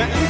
네.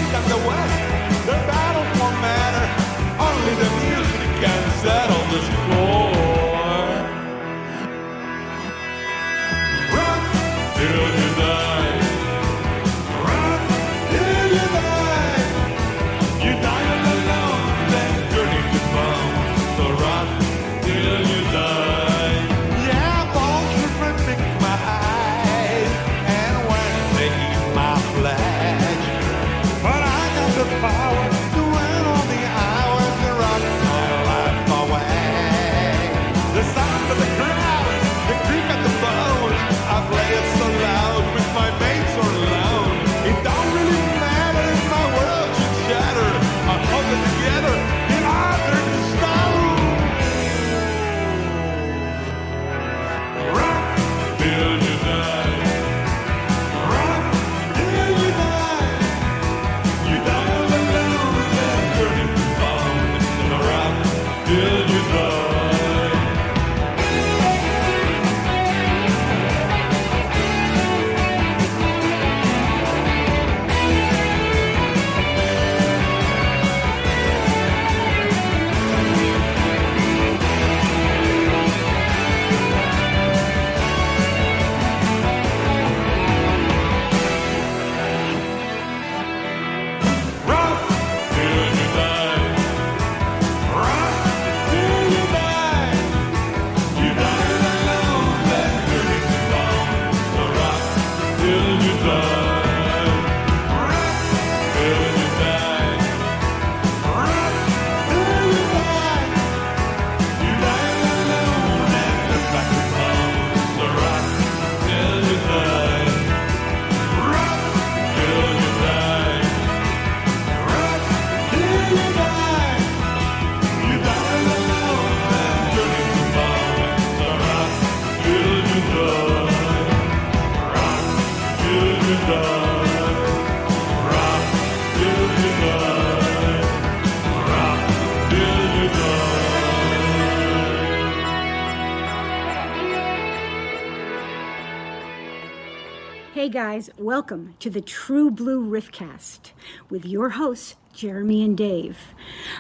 Guys, welcome to the True Blue Riffcast with your hosts, Jeremy and Dave.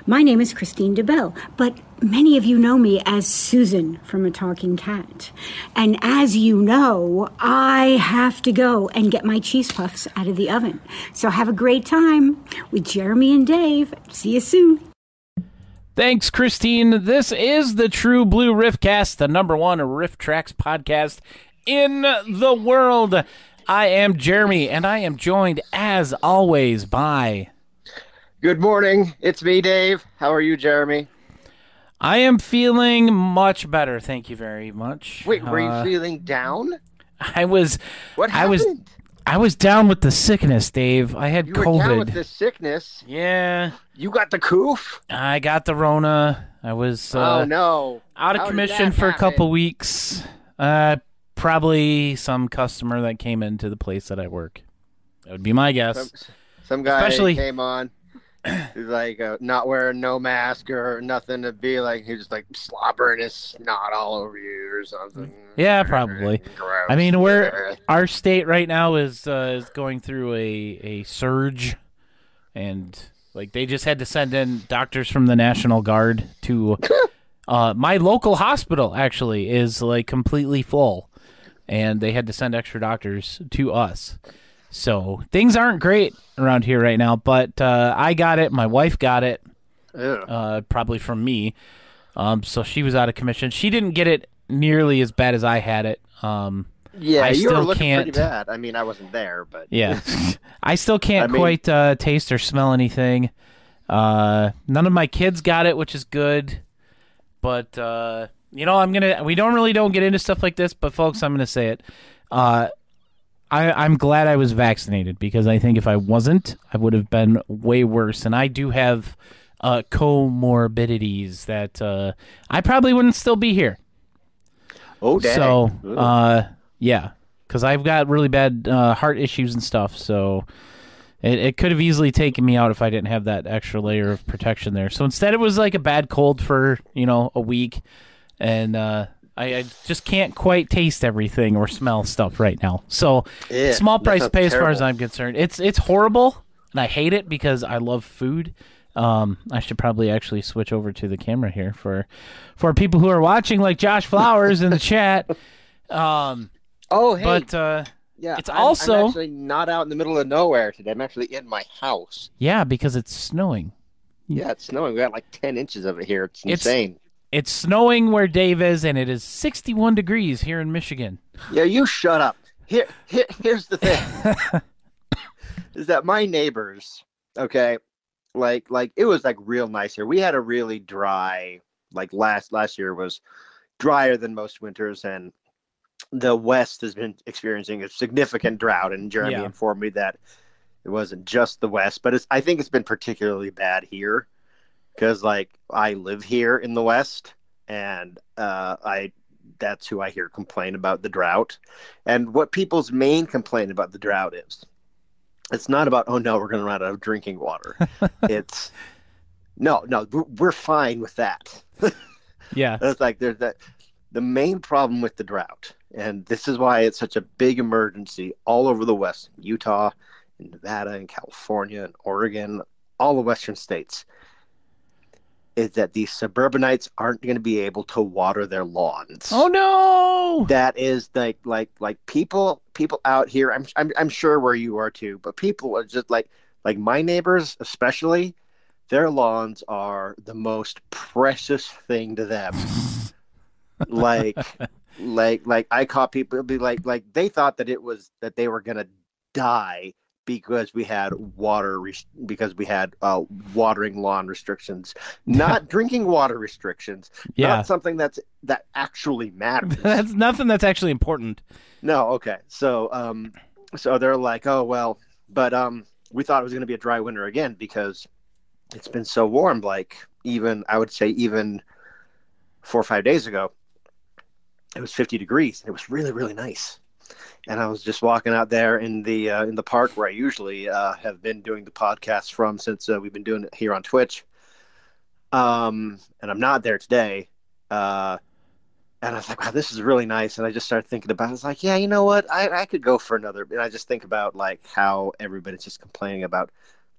My name is Christine DeBelle, but many of you know me as Susan from A Talking Cat. And as you know, I have to go and get my cheese puffs out of the oven. So have a great time with Jeremy and Dave. See you soon. Thanks, Christine. This is the True Blue Riffcast, the number one RiffTrax podcast in the world. I am Jeremy, and I am joined, as always, by. Good morning. It's me, Dave. How are you, Jeremy? I am feeling much better. Thank you very much. Wait, were Uh, you feeling down? I was. What I happened? was. I was down with the sickness, Dave. I had you COVID. were down with the sickness. Yeah, You got the coof? I got the Rona. I was uh, oh no! out of How commission for a couple weeks. Uh, probably some customer that came into the place that I work. That would be my guess. Some, some guy Especially- came on, he's like uh, not wearing no mask or nothing to be like. he's was like slobbering his snot all over you or something. Yeah, probably. I mean, we're our state right now is uh, is going through a a surge, and like they just had to send in doctors from the National Guard to. Uh, my local hospital actually is like completely full, and they had to send extra doctors to us. So things aren't great around here right now. But uh, I got it. My wife got it. Ew. uh, probably from me. Um, so she was out of commission. She didn't get it nearly as bad as I had it. Um, yeah, I you still were looking can't- pretty bad. I mean, I wasn't there, but yeah, I still can't I mean- quite uh, taste or smell anything. Uh, none of my kids got it, which is good. But uh, you know, I'm gonna. We don't really don't get into stuff like this, but folks, I'm gonna say it. Uh, I, I'm glad I was vaccinated because I think if I wasn't, I would have been way worse. And I do have uh, comorbidities that uh, I probably wouldn't still be here. oh dang. So, uh, yeah, because I've got really bad uh, heart issues and stuff. So it, it could have easily taken me out if I didn't have that extra layer of protection there. So instead, it was like a bad cold for you know a week, and uh, I, I just can't quite taste everything or smell stuff right now. So Yeah, small price pay as far as. I'm concerned. It's it's horrible, and I hate it because I love food. Um, I should probably actually switch over to the camera here for for people who are watching, like Josh Flowers in the chat. Um, oh hey, but uh, Yeah, It's I'm- I'm also- actually not out in the middle of nowhere today. I'm actually in my house. Yeah, because it's snowing. Yeah, it's snowing. We got like ten inches of it here. It's It's- insane. It's snowing where Dave is, and it is 61 degrees here in Michigan. Yeah, you shut up. Here, here here's the thing. is that my neighbors, okay, like like it was like real nice here. We had a really dry like last last year was drier than most winters and the west has been experiencing a significant drought and Jeremy Yeah. informed me that it wasn't just the west, but it's I think it's been particularly bad here cuz like I live here in the west and uh I that's who I hear complain about the drought. And what people's main complaint about the drought is, it's not about oh no, we're going to run out of drinking water. it's no, no, we're, we're fine with that. Yeah. It's like there's that. The main problem with the drought, and this is why it's such a big emergency all over the West, Utah, and Nevada, and California, and Oregon, all the Western states, is that these suburbanites aren't going to be able to water their lawns Oh no! that is like like like people people out here I'm, I'm i'm sure where you are too but people are just like like my neighbors especially their lawns are the most precious thing to them like like like i caught people be like like they thought that it was that they were gonna die because we had water res- because we had uh, watering lawn restrictions not drinking water restrictions Yeah. not something that's that actually matters That's nothing that's actually important. no, okay. So um so they're like, "Oh, well, but um we thought it was going to be a dry winter again because it's been so warm like even I would say even 4 or 5 days ago it was 50 degrees. It was really really nice. And I was just walking out there in the uh, in the park where I usually uh, have been doing the podcast from since uh, we've been doing it here on Twitch. Um and I'm not there today. Uh and I was like, wow, this is really nice. And I just started thinking about it. I was like, yeah, you know what? I, I could go for another. And I just think about like how everybody's just complaining about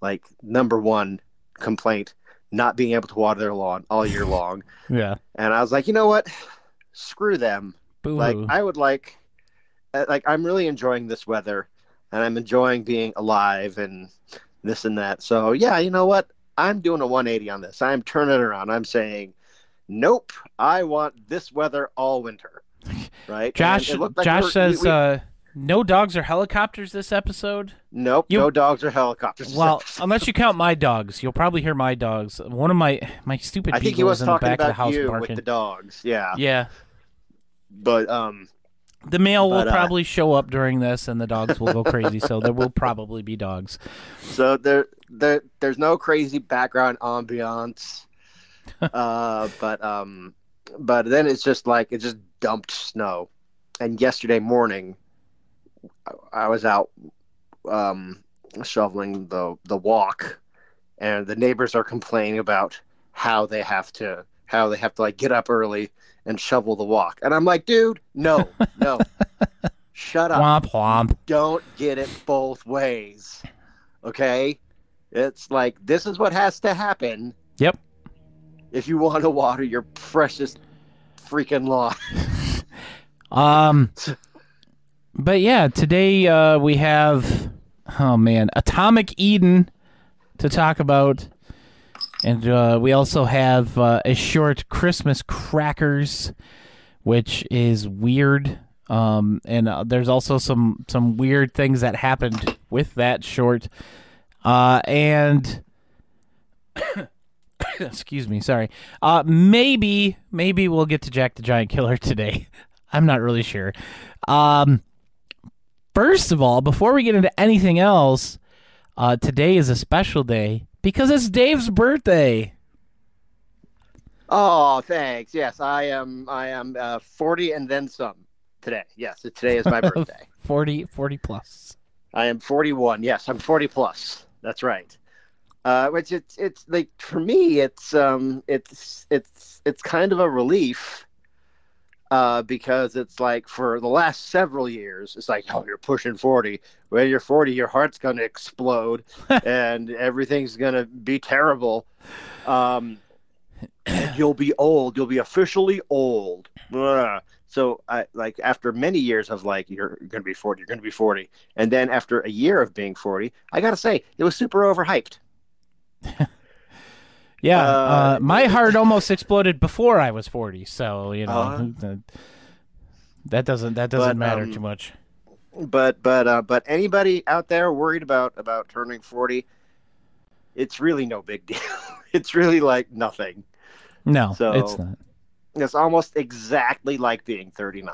like number one complaint, not being able to water their lawn all year long. Yeah. and I was like, you know what? Screw them. Boo. Like I would like, like I'm really enjoying this weather, and I'm enjoying being alive and this and that. So yeah, you know what? I'm doing a 180 on this. I'm turning it around. I'm saying, nope. I want this weather all winter. Right? Josh And it looked like Josh we were- says we- we- uh, no dogs or helicopters this episode. nope. you- no dogs or helicopters. Well, unless you count my dogs, you'll probably hear my dogs. One of my my stupid I think he was in the talking back of the about house you barking. with the dogs. Yeah. Yeah. But um, The male will uh, probably show up during this, and the dogs will go crazy. So there will probably be dogs. So there, there, there's no crazy background ambiance, uh, but um, but then it's just like it just dumped snow, and yesterday morning, I, I was out um, shoveling the the walk, and the neighbors are complaining about how they have to how they have to like get up early and shovel the walk, and I'm like, dude, no, no, shut up Womp womp. don't get it both ways. Okay? It's like this is what has to happen Yep. if you want to water your precious freaking lawn. Um, but yeah, today uh, we have oh man, Atomic Eden to talk about, and uh, we also have uh, a short Christmas crackers, which is weird. Um, and uh, there's also some some weird things that happened with that short, uh, and. Excuse me, sorry. Uh, maybe, maybe we'll get to Jack the Giant Killer today. I'm not really sure. Um, first of all, before we get into anything else, uh, today is a special day because it's Dave's birthday. Oh, thanks. Yes, I am I am uh, 40 and then some today. Yes, today is my birthday. 40, 40 plus. I am 41. Yes, I'm 40 plus. That's right. Uh, which it's it's like for me, it's um, it's it's it's kind of a relief, uh, because it's like for the last several years, it's like oh, you're pushing 40. When you're 40, your heart's gonna explode, and everything's gonna be terrible. Um, and you'll be old. You'll be officially old. Ugh. so I like after many years of like you're going to be 40, you're going to be 40, and then after a year of being 40, I got to say it was super overhyped. Yeah, Uh, uh, my heart almost exploded before I was forty. So you know Uh-huh. that- doesn't that doesn't But, matter um, too much. But but uh, but anybody out there worried about about turning 40, it's really no big deal. it's really like nothing. No, so- it's not. It's almost exactly like being 39.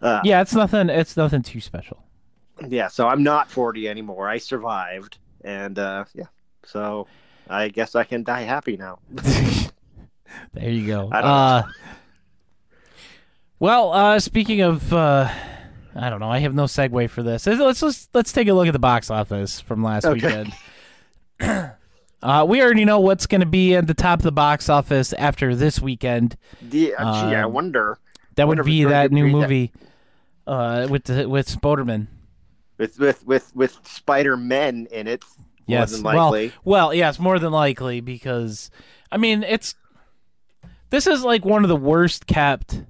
uh, Yeah, it's nothing. It's nothing too special. yeah, so I'm not 40 anymore. I survived, and uh, yeah, so I guess I can die happy now. There you go. Uh, well, uh, speaking of, uh, I don't know. I have no segue for this. Let's let's let's take a look at the box office from last Okay. weekend. uh, we already know what's going to be at the top of the box office after this weekend. Yeah, uh, gee, I Um, wonder That would be that new movie uh, with the, with Spoderman. With with with with Spider Men in it. Yes. than likely. Well, well, yes, more than likely because I mean it's this is like one of the worst kept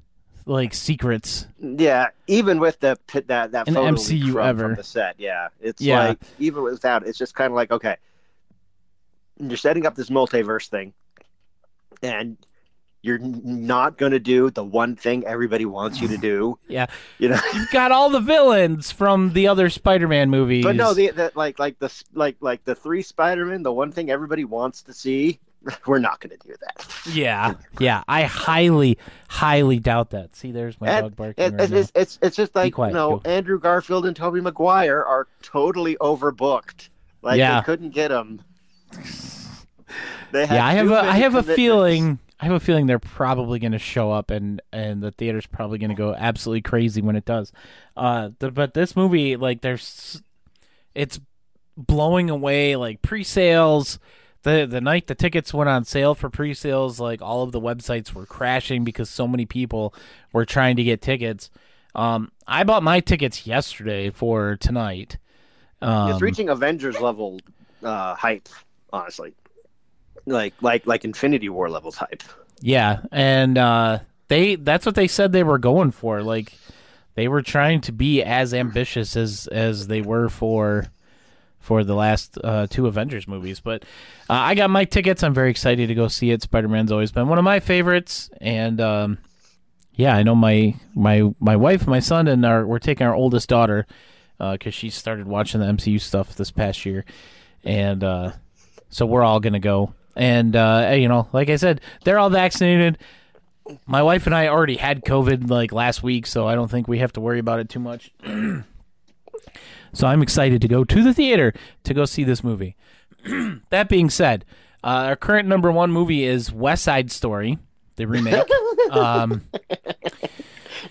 like secrets. Yeah, even with the that that An photo MCU ever. from the set, yeah, it's Yeah. like even without, it's just kind of like okay, you're setting up this multiverse thing, and you're not going to do the one thing everybody wants you to do. Yeah. you know. You've got all the villains from the other Spider-Man movies. But no, the, the like like the like like the three Spider-Man, the one thing everybody wants to see, we're not going to do that. yeah, yeah, I highly, highly doubt that. See, there's my And- dog barking. And, right it's, it's it's just like quiet, you know go. Andrew Garfield and Tobey Maguire are totally overbooked. Like Yeah. they couldn't get them. Yeah, I have a, I have a feeling, I have a feeling they're probably going to show up, and and the theater's probably going to go absolutely crazy when it does. Uh, the, but this movie, like, there's, it's blowing away like pre-sales. The the night the tickets went on sale for pre-sales, like all of the websites were crashing because so many people were trying to get tickets. Um, I bought my tickets yesterday for tonight. Um, It's reaching Avengers level uh, hype, honestly. Like like like Infinity War level hype. Yeah, and uh, they that's what they said they were going for. Like they were trying to be as ambitious as as they were for for the last uh, two Avengers movies. But uh, I got my tickets. I'm very excited to go see it. Spider Man's always been one of my favorites, and um, yeah, I know my my my wife, my son, and our we're taking our oldest daughter because she started watching the MCU stuff this past year, and uh, so we're all gonna go. And uh, you know, like I said, they're all vaccinated. My wife and I already had COVID like last week, so I don't think we have to worry about it too much. so I'm excited to go to the theater to go see this movie. that being said, uh, our current number one movie is West Side Story, the remake. um,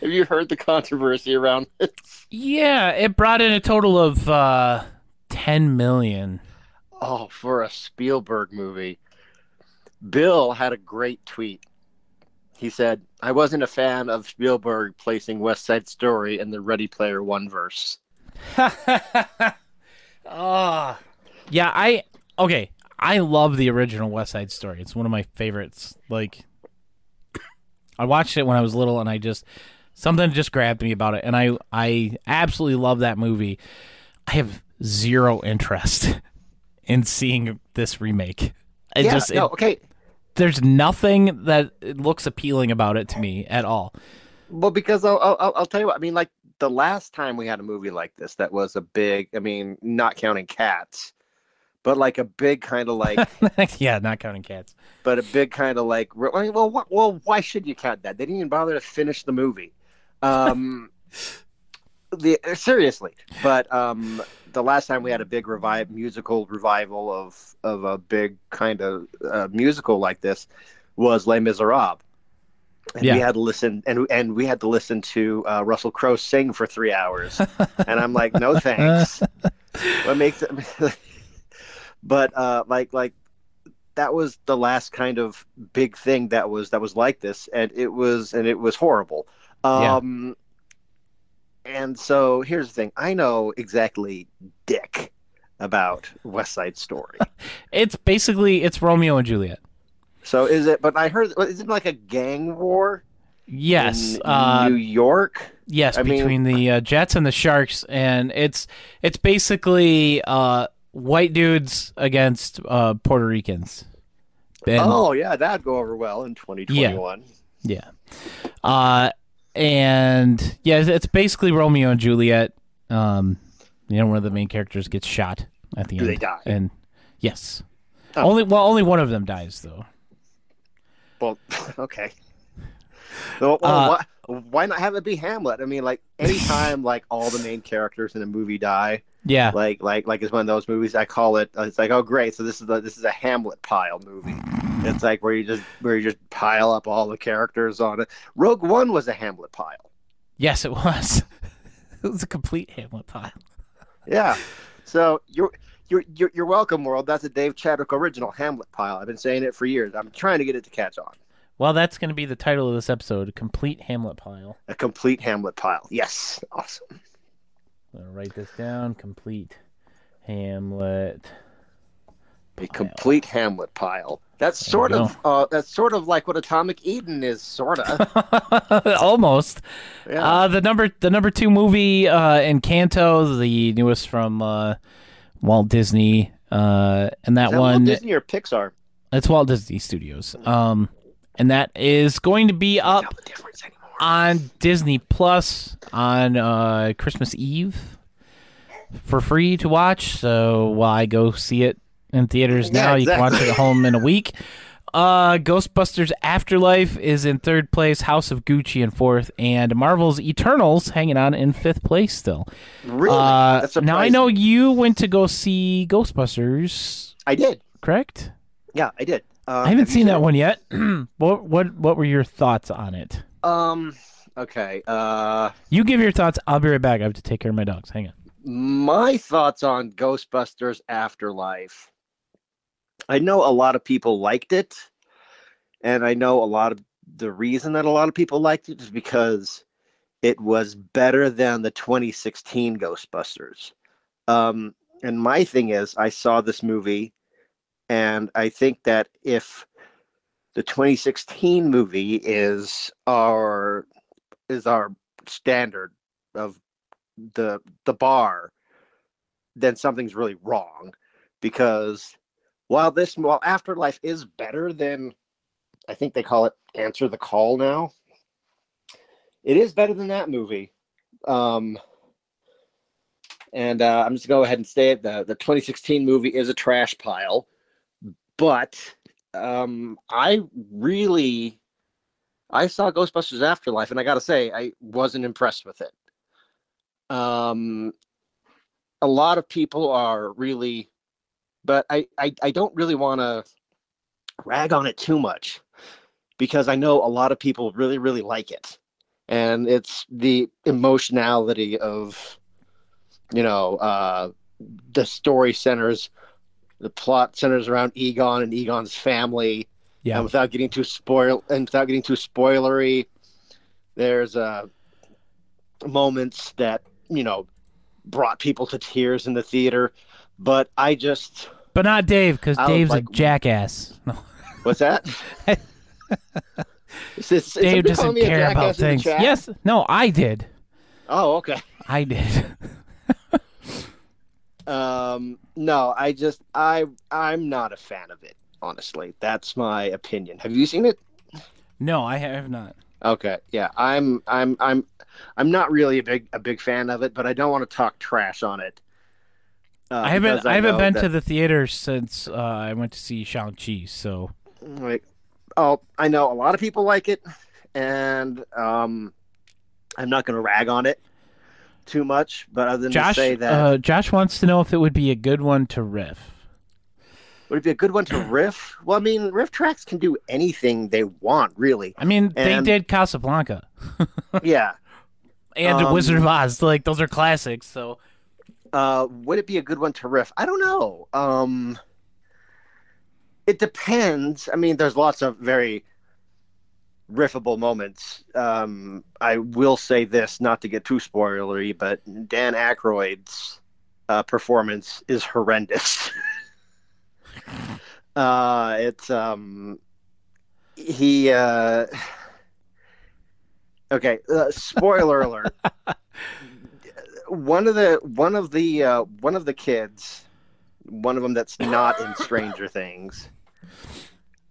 Have you heard the controversy around it? yeah, it brought in a total of uh, ten million. Oh, for a Spielberg movie. Bill had a great tweet. He said, I wasn't a fan of Spielberg placing West Side Story in the Ready Player One verse. Ah, yeah. I okay. I love the original West Side Story. It's one of my favorites. Like, I watched it when I was little, and I just something just grabbed me about it, and I I absolutely love that movie. I have zero interest in seeing this remake. It yeah, just no, it- okay. There's nothing that looks appealing about it to me at all. Well, because I'll, I'll, I'll tell you what, I mean, like the last time we had a movie like this that was a big, I mean, not counting cats, but like a big kind of like, yeah, not counting cats. but a big kind of like, I mean, well, wh- well, why should you count that? They didn't even bother to finish the movie. Um, the seriously, but um, the last time we had a big revive musical revival of of a big kind of uh, musical like this was Les Miserables. And Yeah. we had to listen, and and we had to listen to uh, Russell Crowe sing for three hours, and I'm like, no thanks. what makes it? but uh, like like that was the last kind of big thing that was that was like this, and it was and it was horrible. Yeah. And so here's the thing: I know exactly dick about West Side Story. It's basically it's Romeo and Juliet. So is it? But I heard is it like a gang war Yes, in uh, New York? yes, I mean- between the uh, Jets and the Sharks, and it's it's basically uh, white dudes against uh, Puerto Ricans. And, oh yeah, that'd go over well in 2021. Yeah. Uh, and yeah, it's- basically Romeo and Juliet. Um, you know, one of the main characters gets shot at the Do end. they die? And yes, Oh. only well, only one of them dies though. Well, okay. Well, Uh, why, why not have it be Hamlet? I mean, like anytime like all the main characters in a movie die, Yeah, like like like it's one of those movies. I call it. It's like oh great, so this is a, this is a Hamlet pile movie. It's like where you just where you just pile up all the characters on it. Rogue One was a Hamlet pile. yes, it was. it was a complete Hamlet pile. Yeah. So you're. You're, you're, you're welcome, world. That's a Dave Chadwick original Hamlet pile. I've been saying it for years. I'm trying to get it to catch on. Well, that's going to be the title of this episode: a complete Hamlet pile. A complete Hamlet pile. Yes. Awesome. I'm gonna write this down. Complete Hamlet. A complete Hamlet pile. That's sort of uh, that's sort of like what Atomic Eden is, sort of. Almost. Yeah. Uh, the number the number two movie uh, Encanto, the newest from uh, Walt Disney, uh, and that, Is that one Walt Disney or Pixar? it's Walt Disney Studios. Um, and that is going to be up Tell the difference anymore. on Disney Plus on uh, Christmas Eve for free to watch. So while I go see it in theaters Yeah, now, you can watch it at home in a week. Uh, Ghostbusters Afterlife is in third place, House of Gucci in fourth, and Marvel's Eternals hanging on in fifth place still. Really? Uh, now I know you went to go see Ghostbusters, I did. correct? Yeah, I did. Uh, I haven't have seen that one yet. what what what were your thoughts on it? Um. Okay. Uh, You give your thoughts. I'll be right back. I have to take care of my dogs. Hang on. my thoughts on Ghostbusters Afterlife. I know a lot of people liked it, and I know a lot of the reason that a lot of people liked it is because it was better than the 2016 Ghostbusters. Um, and my thing is, I saw this movie, and I think that if the 2016 movie is our is our standard of the the bar, then something's really wrong. Because while this while Afterlife is better than I think they call it Answer the Call now, it is better than that movie. Um, and uh, I'm just gonna go ahead and say it. The the 2016 movie is a trash pile, but um, I really I saw Ghostbusters Afterlife, and I gotta say I wasn't impressed with it. Um, a lot of people are really, but I I, I don't really want to rag on it too much because I know a lot of people really really like it, and it's the emotionality of you know uh, the story centers the plot centers around Egon and Egon's family Yeah. and without getting too spoil and without getting too spoilery, there's uh, moments that you know brought people to tears in the theater. But I just But not Dave, because Dave's like- a jackass. What's that? this- is Dave doesn't care about jackass in the things. Yes, no, I did. Oh, okay. I did. Um, no, I just I I'm not a fan of it. Honestly, that's my opinion. Have you seen it? no, I have not. Okay, yeah, I'm I'm I'm I'm not really a big a big fan of it, but I don't want to talk trash on it. Uh, I haven't. because I, haven't been that- to the theater since uh, I went to see Shang Chi. So like oh I know a lot of people like it, and um, I'm not going to rag on it too much, but other than Josh, to say that uh, Josh wants to know if it would be a good one to riff. would it be a good one to riff? Well, I mean, RiffTrax can do anything they want, really. I mean, they did Casablanca yeah. and Um, Wizard of Oz. Like those are classics. So Uh, would it be a good one to riff? I don't know. Um, it depends. I mean, there's lots of very riffable moments. Um, I will say this, not to get too spoilery, but Dan Aykroyd's uh, performance is horrendous. uh, it's um, he uh okay uh, spoiler alert one of the one of the uh, one of the kids one of them that's not in stranger things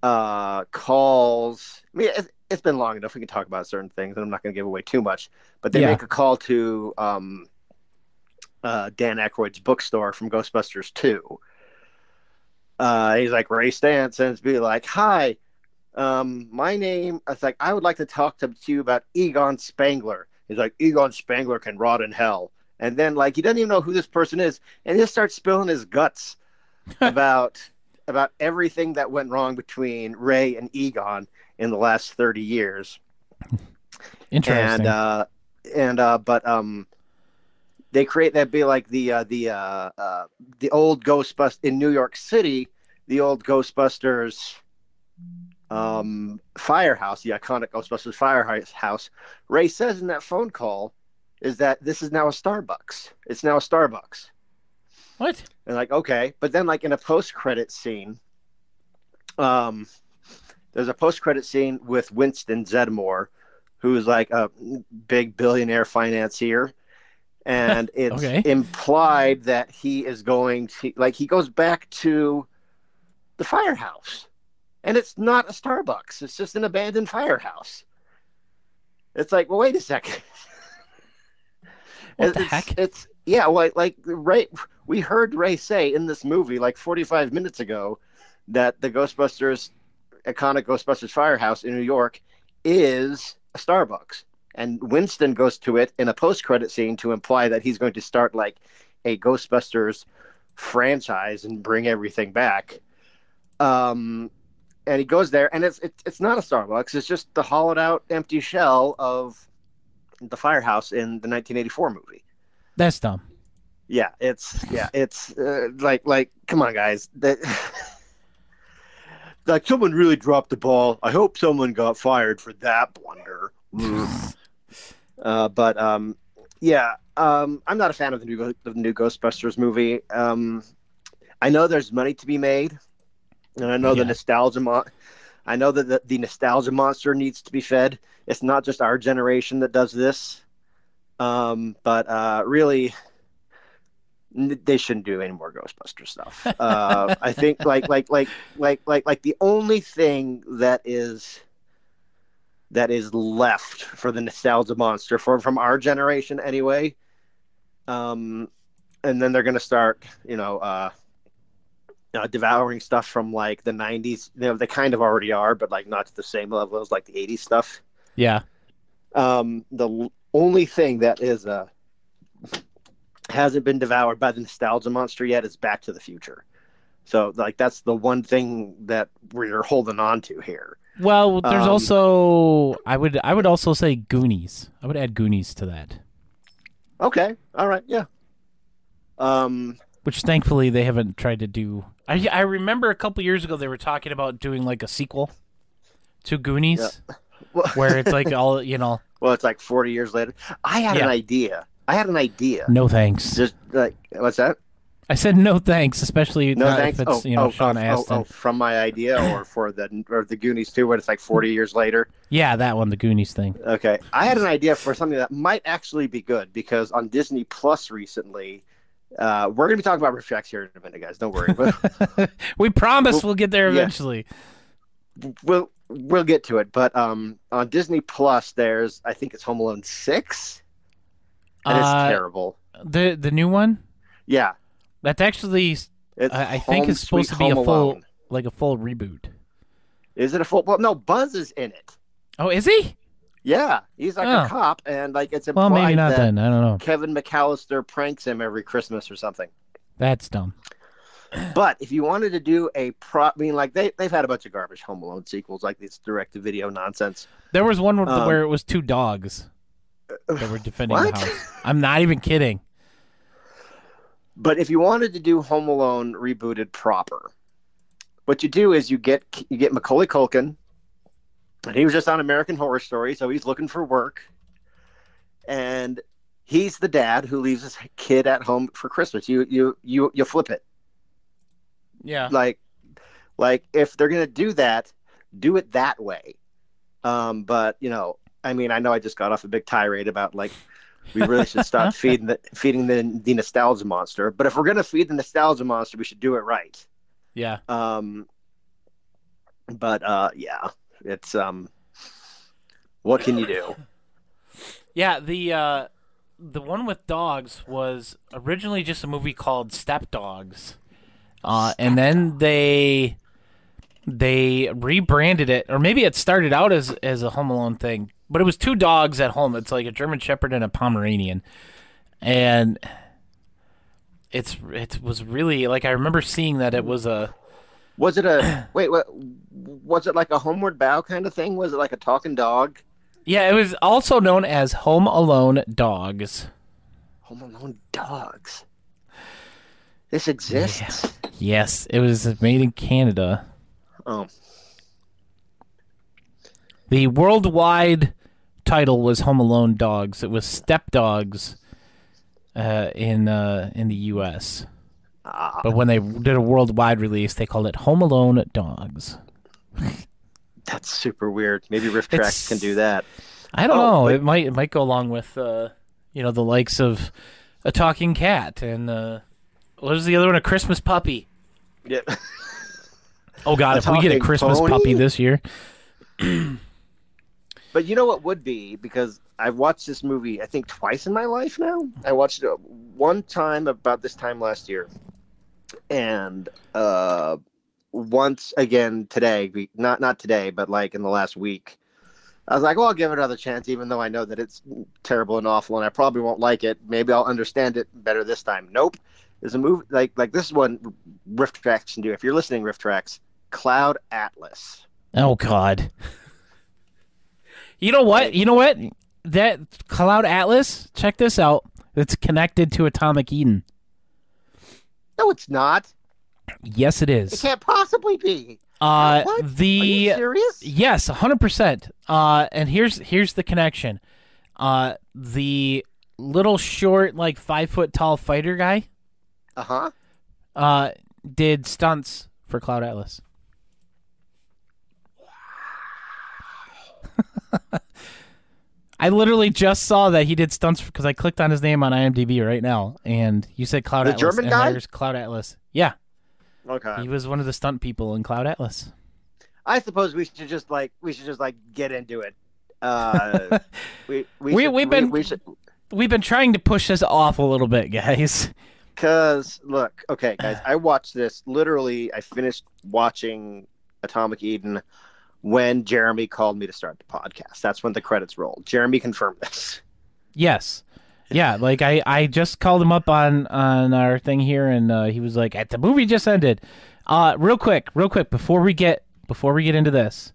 uh calls i mean it's been long enough we can talk about certain things and i'm not going to give away too much but they Yeah. make a call to um uh dan Aykroyd's bookstore from ghostbusters 2 uh he's like ray it's be like hi um, my name, it's like, I would like to talk to you about Egon Spengler. He's like, Egon Spengler can rot in hell. And then, like, he doesn't even know who this person is. And he just starts spilling his guts about about everything that went wrong between Ray and Egon in the last 30 years. Interesting. And, uh, and, uh, but, um, they create that be like the, uh, the, uh, uh, the old Ghostbusters in New York City, the old Ghostbusters, um, firehouse, the iconic Ghostbusters firehouse, Ray says in that phone call is that this is now a Starbucks. It's now a Starbucks. what? And like, okay. But then like in a post credit scene, um, there's a post credit scene with Winston Zeddemore, who's like a big billionaire financier. And it's Okay. implied that he is going to like he goes back to the firehouse. And it's not a Starbucks. It's just an abandoned firehouse. It's like, well, wait a second. What the it's, heck? It's yeah, like like Ray. We heard Ray say in this movie like 45 minutes ago that the Ghostbusters, iconic Ghostbusters firehouse in New York, is a Starbucks, and Winston goes to it in a post-credit scene to imply that he's going to start like a Ghostbusters franchise and bring everything back. Um, and he goes there, and it's it's it's not a Starbucks. It's just the hollowed out, empty shell of the firehouse in the 1984 movie. That's dumb. Yeah, it's yeah, it's uh, like like come on, guys. That like someone really dropped the ball. I hope someone got fired for that blunder. Uh, but um, yeah, um, I'm not a fan of the new the new Ghostbusters movie. Um, I know there's money to be made, and I know Yeah. the nostalgia. Mo- I know that the, the nostalgia monster needs to be fed. It's not just our generation that does this. Um, but uh, really, they shouldn't do any more Ghostbuster stuff. Uh, I think like like like like like like the only thing that is that is left for the nostalgia monster for from our generation anyway. Um, and then they're gonna start, you know, uh, uh, devouring stuff from like the '90s. You know, they kind of already are, but like not to the same level as like the '80s stuff. Yeah. Um, the only thing that is uh hasn't been devoured by the nostalgia monster yet is Back to the Future. So like that's the one thing that we're holding on to here. Well, there's Um, also I would I would also say Goonies. I would add Goonies to that, Okay, all right, yeah. Um, which thankfully they haven't tried to do. I I remember a couple years ago they were talking about doing like a sequel to Goonies, well, where it's like all you know. well, it's like forty years later. I had Yeah. an idea. I had an idea. No thanks. Just like what's that? I said no thanks, especially No thanks. if it's oh, you know oh, Sean oh. Oh, oh, from my idea, or for the or the Goonies too, where it's like forty years later. Yeah, that one, the Goonies thing. Okay, I had an idea for something that might actually be good because on Disney Plus recently, uh, we're gonna be talking about Tracks here in a minute, guys. Don't worry. But we promise Well, we'll get there yeah. eventually. we'll we'll get to it. But um, on Disney Plus, there's I think it's Home Alone six, and it's Uh, terrible. The the new one Yeah, that's actually it's I, I think it's supposed to be a full Alone. like a full reboot. Is it a full? Well, no, Buzz is in it. Oh, is he? Yeah, he's like Oh. a cop, and like it's a Well, maybe not that then. I don't know. Kevin McAllister pranks him every Christmas or something. That's dumb. But if you wanted to do a prop, I mean, like they they've had a bunch of garbage Home Alone sequels, like this direct to video nonsense. There was one Um, where it was two dogs that were defending What? the house. I'm not even kidding. But if you wanted to do Home Alone rebooted proper, what you do is you get you get Macaulay Culkin, and he was just on American Horror Story, so he's looking for work, and he's the dad who leaves his kid at home for Christmas. You you you you flip it Yeah. like like if they're gonna do that, do it that way. Um, but you know, I mean, I know I just got off a big tirade about like we really should stop feeding the feeding the the nostalgia monster. But if we're gonna feed the nostalgia monster, we should do it right. Yeah. Um, but uh, yeah, it's um, what can you do? Yeah, the uh, the one with dogs was originally just a movie called Step Dogs, uh, and then they they rebranded it, or maybe it started out as as a Home Alone thing, but it was two dogs at home. It's like a German Shepherd and a Pomeranian, and it's it was really like I remember seeing that it was a Was it a wait? What was it like a homeward bow kind of thing? Was it like a talking dog? yeah, it was also known as Home Alone Dogs. Home Alone dogs. This exists. Yes, it was made in Canada. Oh, The worldwide title was Home Alone Dogs. It was Step Dogs uh, in uh, in the U.S. Ah. But when they did a worldwide release, they called it Home Alone Dogs. that's super weird. Maybe RiffTrax It's- can do that. I don't Oh, know. but- It might it might go along with uh, you know the likes of a talking cat and uh, what was the other one? A Christmas puppy. Yeah. Oh God! A if we get a Christmas pony? puppy this year, But you know what would be because I've watched this movie I think twice in my life now. I watched it one time about this time last year, and uh, once again today. Not not today, but like in the last week. I was like, well, I'll give it another chance, even though I know that it's terrible and awful, and I probably won't like it. Maybe I'll understand it better this time. Nope. There's a movie like like this one RiffTrax can do. If you're listening, RiffTrax, Cloud Atlas. oh God! You know what? You know what? That Cloud Atlas. Check this out. It's connected to Atomic Eden. No, it's not. Yes, it is. it can't possibly be. Uh, what? Are you the serious? yes, hundred percent. Uh, and here's here's the connection. Uh, the little short, like five foot tall fighter guy, Uh huh. uh, did stunts for Cloud Atlas. I literally just saw that he did stunts because I clicked on his name on IMDb right now, and you said Cloud The Atlas. German and guy? There's Cloud Atlas. Yeah, Okay. he was one of the stunt people in Cloud Atlas. I suppose we should just like we should just like get into it. Uh, we we We- should, we've been- we, should We've been trying to push this off a little bit, guys. because look, okay, guys, I watched this literally. I finished watching Atomic Eden when Jeremy called me to start the podcast. That's when the credits rolled. Jeremy confirmed this. Yes. Yeah, like I, I just called him up on on our thing here, and uh, he was like, "At the movie just ended." Uh, real quick, real quick, before we get before we get into this,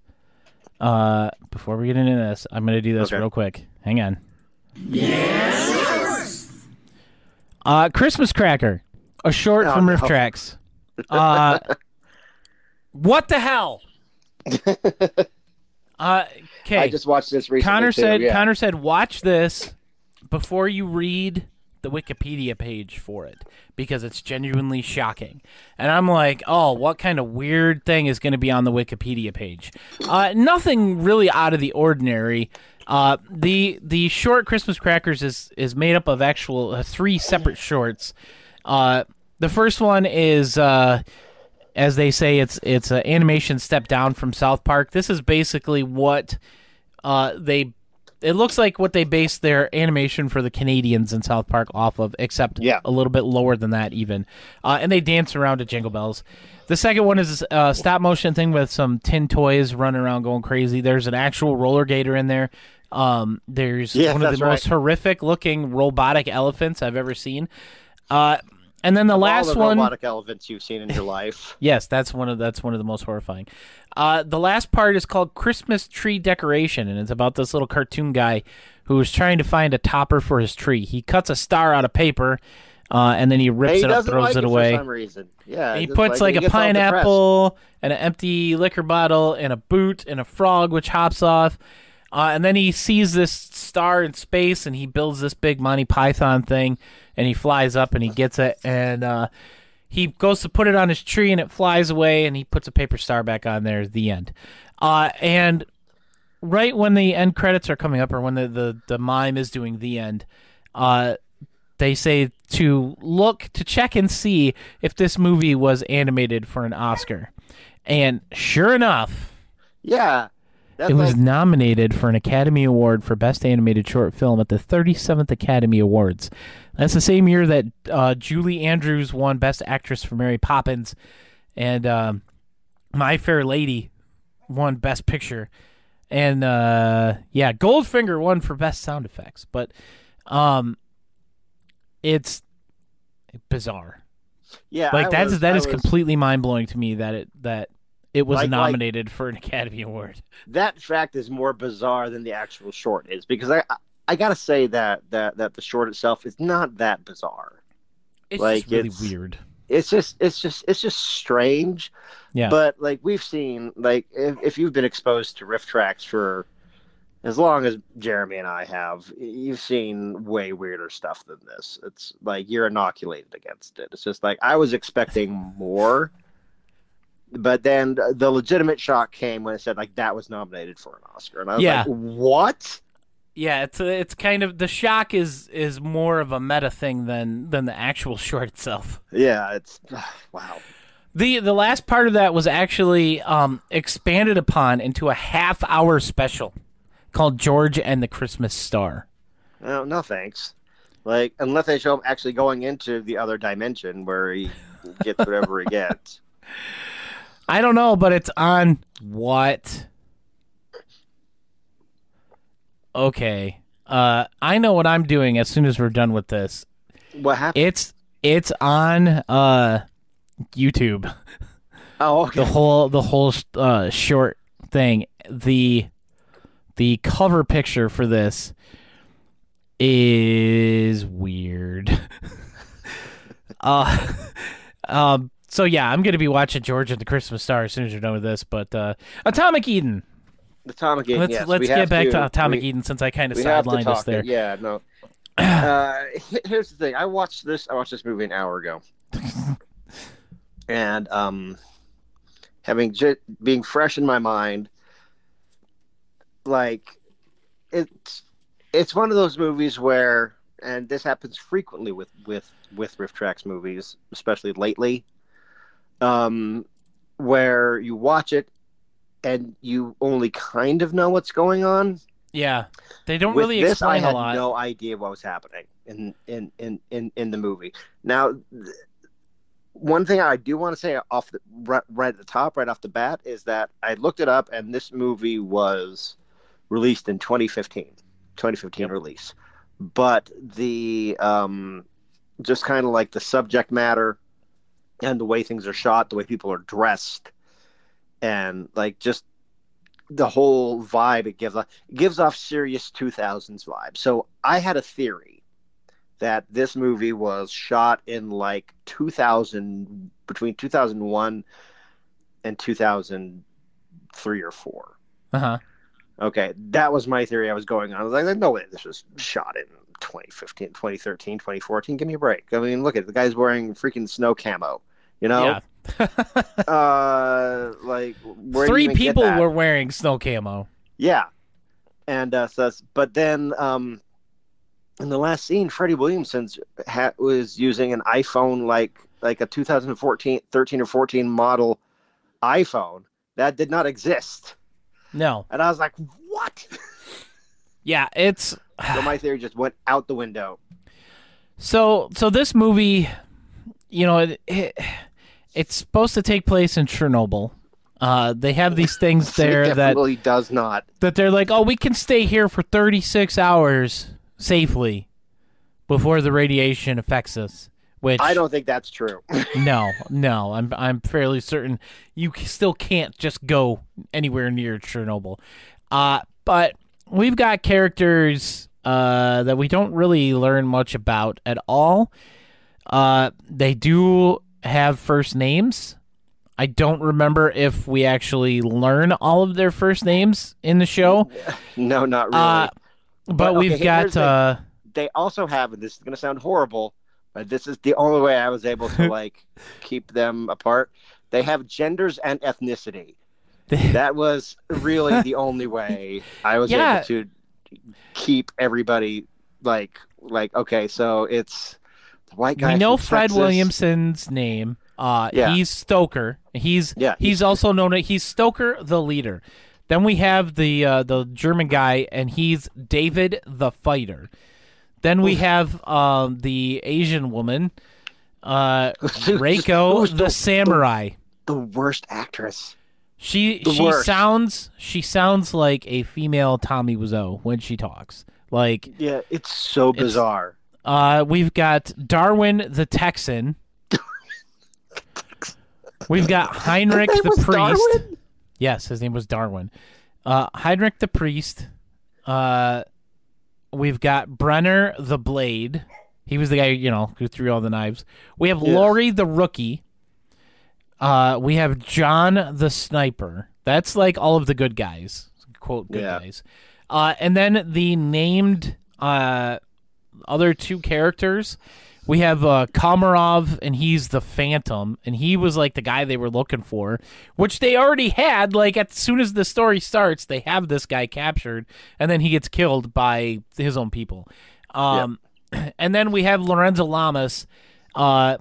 uh, before we get into this, I'm gonna do this Okay. real quick. Hang on. Yes. Uh, Christmas cracker, a short Oh, from Riff no. Tracks. Uh, what the hell? Uh, okay. I just watched this recently. Connor too, said yeah. Connor said watch this before you read the Wikipedia page for it because it's genuinely shocking. And I'm like, "Oh, what kind of weird thing is going to be on the Wikipedia page?" Uh, nothing really out of the ordinary. Uh, the the short Christmas crackers is is made up of actual uh, three separate shorts. Uh, the first one is uh, as they say, it's it's an animation step down from South Park. This is basically what uh, they. It looks like what they based their animation for the Canadians in South Park off of, except Yeah. a little bit lower than that even. Uh, and they dance around to Jingle Bells. The second one is a stop motion thing with some tin toys running around going crazy. There's an actual roller gator in there. Um, there's Yeah, one of the right. most horrific looking robotic elephants I've ever seen. Uh, and then the All last the one. robotic elephants you've seen in your life. Yes, that's one of that's one of the most horrifying. Uh, the last part is called Christmas tree decoration, and it's about this little cartoon guy who is trying to find a topper for his tree. He cuts a star out of paper, uh, and then he rips he it up, throws like it away. for some reason. Yeah, he puts like, he a all pineapple and an empty liquor bottle and a boot and a frog which hops off. Uh, and then he sees this star in space and he builds this big Monty Python thing and he flies up and he gets it and uh, he goes to put it on his tree and it flies away, and he puts a paper star back on there. The end. Uh, and right when the end credits are coming up, or when the the, the mime is doing the end, uh, they say to look to check and see if this movie was animated for an Oscar. And sure enough, Yeah. That's it was like, nominated for an Academy Award for Best Animated Short Film at the 37th Academy Awards. That's the same year that uh, Julie Andrews won Best Actress for Mary Poppins, and um, My Fair Lady won Best Picture, and uh, yeah, Goldfinger won for Best Sound Effects. But um, it's bizarre. yeah. Like I that's was- that I is was- completely mind blowing to me that it that it was Like- like- nominated for an Academy Award. that fact is more bizarre than the actual short is because I I, I gotta say that that that the short itself is not that bizarre. It's Like, really it's- weird. It's just it's just it's just strange. Yeah. But like we've seen like if, if you've been exposed to RiffTrax for as long as Jeremy and I have, you've seen way weirder stuff than this. It's like you're inoculated against it. It's just like I was expecting more. But then the legitimate shock came when it said like that was nominated for an Oscar, and I was Yeah. like, "What?" Yeah, it's it's kind of the shock is is more of a meta thing than than the actual short itself. Yeah, it's wow. The the last part of that was actually um, expanded upon into a half hour special called George and the Christmas Star. No, no thanks. Like unless they show him actually going into the other dimension where he gets whatever he gets. I don't know, but it's on what? Okay. Uh I know what I'm doing as soon as we're done with this. What happened? It's it's on uh YouTube. oh, okay. the whole the whole uh, short thing the the cover picture for this is weird uh um so yeah i'm gonna be watching george and the christmas star as soon as you're done with this but uh atomic eden Atomic Eden. let's yes, let's get back to, to atomic we, eden since i kind of sidelined us there it. Yeah, no. Uh, here's the thing. I watched this. I watched this movie an hour ago, and um, having j- being fresh in my mind, like it's it's one of those movies where, and this happens frequently with with with RiffTrax movies, especially lately, um, where you watch it and you only kind of know what's going on yeah they don't with really this, I explain had a lot no idea what was happening in in in in, in the movie. Now, th- one thing I do want to say off the right, right at the top, right off the bat, is that I looked it up, and this movie was released in 2015, 2015 release. But the um, just kind of like the subject matter and the way things are shot, the way people are dressed, and like just the whole vibe it gives off it gives off serious 2000s vibe. So I had a theory that this movie was shot in like 2000 between 2001 and 2003 or 4. uh-huh Okay, that was my theory I was going on. I was like, no way this was shot in 2015, 2013, 2014. Give me a break. I mean, look at it. the guy's wearing freaking snow camo. You know, yeah uh, like where do you three people were wearing snow camo Yeah, and uh, so but then um, in the last scene, Freddie Williamson's ha- was using an iPhone like like a 2014, 13 or 14 model iPhone that did not exist, no and I was like, what? Yeah it's so my theory just went out the window. So, so this movie, you know, it, it it's supposed to take place in Chernobyl. Uh, they have these things there it that definitely does not. that they're like, oh, we can stay here for 36 hours safely before the radiation affects us. Which I don't think that's true. no, no, I'm I'm fairly certain you still can't just go anywhere near Chernobyl. Uh, but we've got characters uh, that we don't really learn much about at all. Uh, they do have first names. I don't remember if we actually learn all of their first names in the show. no, not really. Uh, but, But, okay, we've got the uh, they also have, and this is going to sound horrible, but this is the only way I was able to like keep them apart. They have genders and ethnicity. That was really the only way I was Yeah. able to keep everybody like like okay. So it's the white guy. we know Fred Texas. Williamson's name. Uh, Yeah. he's Stoker. He's Yeah, He's, he's- also known as he's Stoker the leader. Then we have the uh, the German guy, and he's David the fighter. Then we have um, the Asian woman, uh, Reiko the the- samurai. the worst actress. She the she worst. sounds she sounds like a female Tommy Wiseau when she talks. Like Yeah, it's so bizarre. uh, we've got Darwin the Texan. We've got Heinrich the priest. Darwin? Yes, his name was Darwin. Uh, Heinrich the priest. Uh, we've got Brenner the blade. He was the guy, you know, who threw all the knives. We have Yes. Laurie the rookie. Uh, we have John the sniper. That's like all of the good guys, quote good Yeah. guys. Uh, and then the named uh, other two characters. We have uh, Komarov, and he's the Phantom, and he was like the guy they were looking for, which they already had. Like as soon as the story starts, they have this guy captured, and then he gets killed by his own people. Um, and then we have Lorenzo Lamas, uh,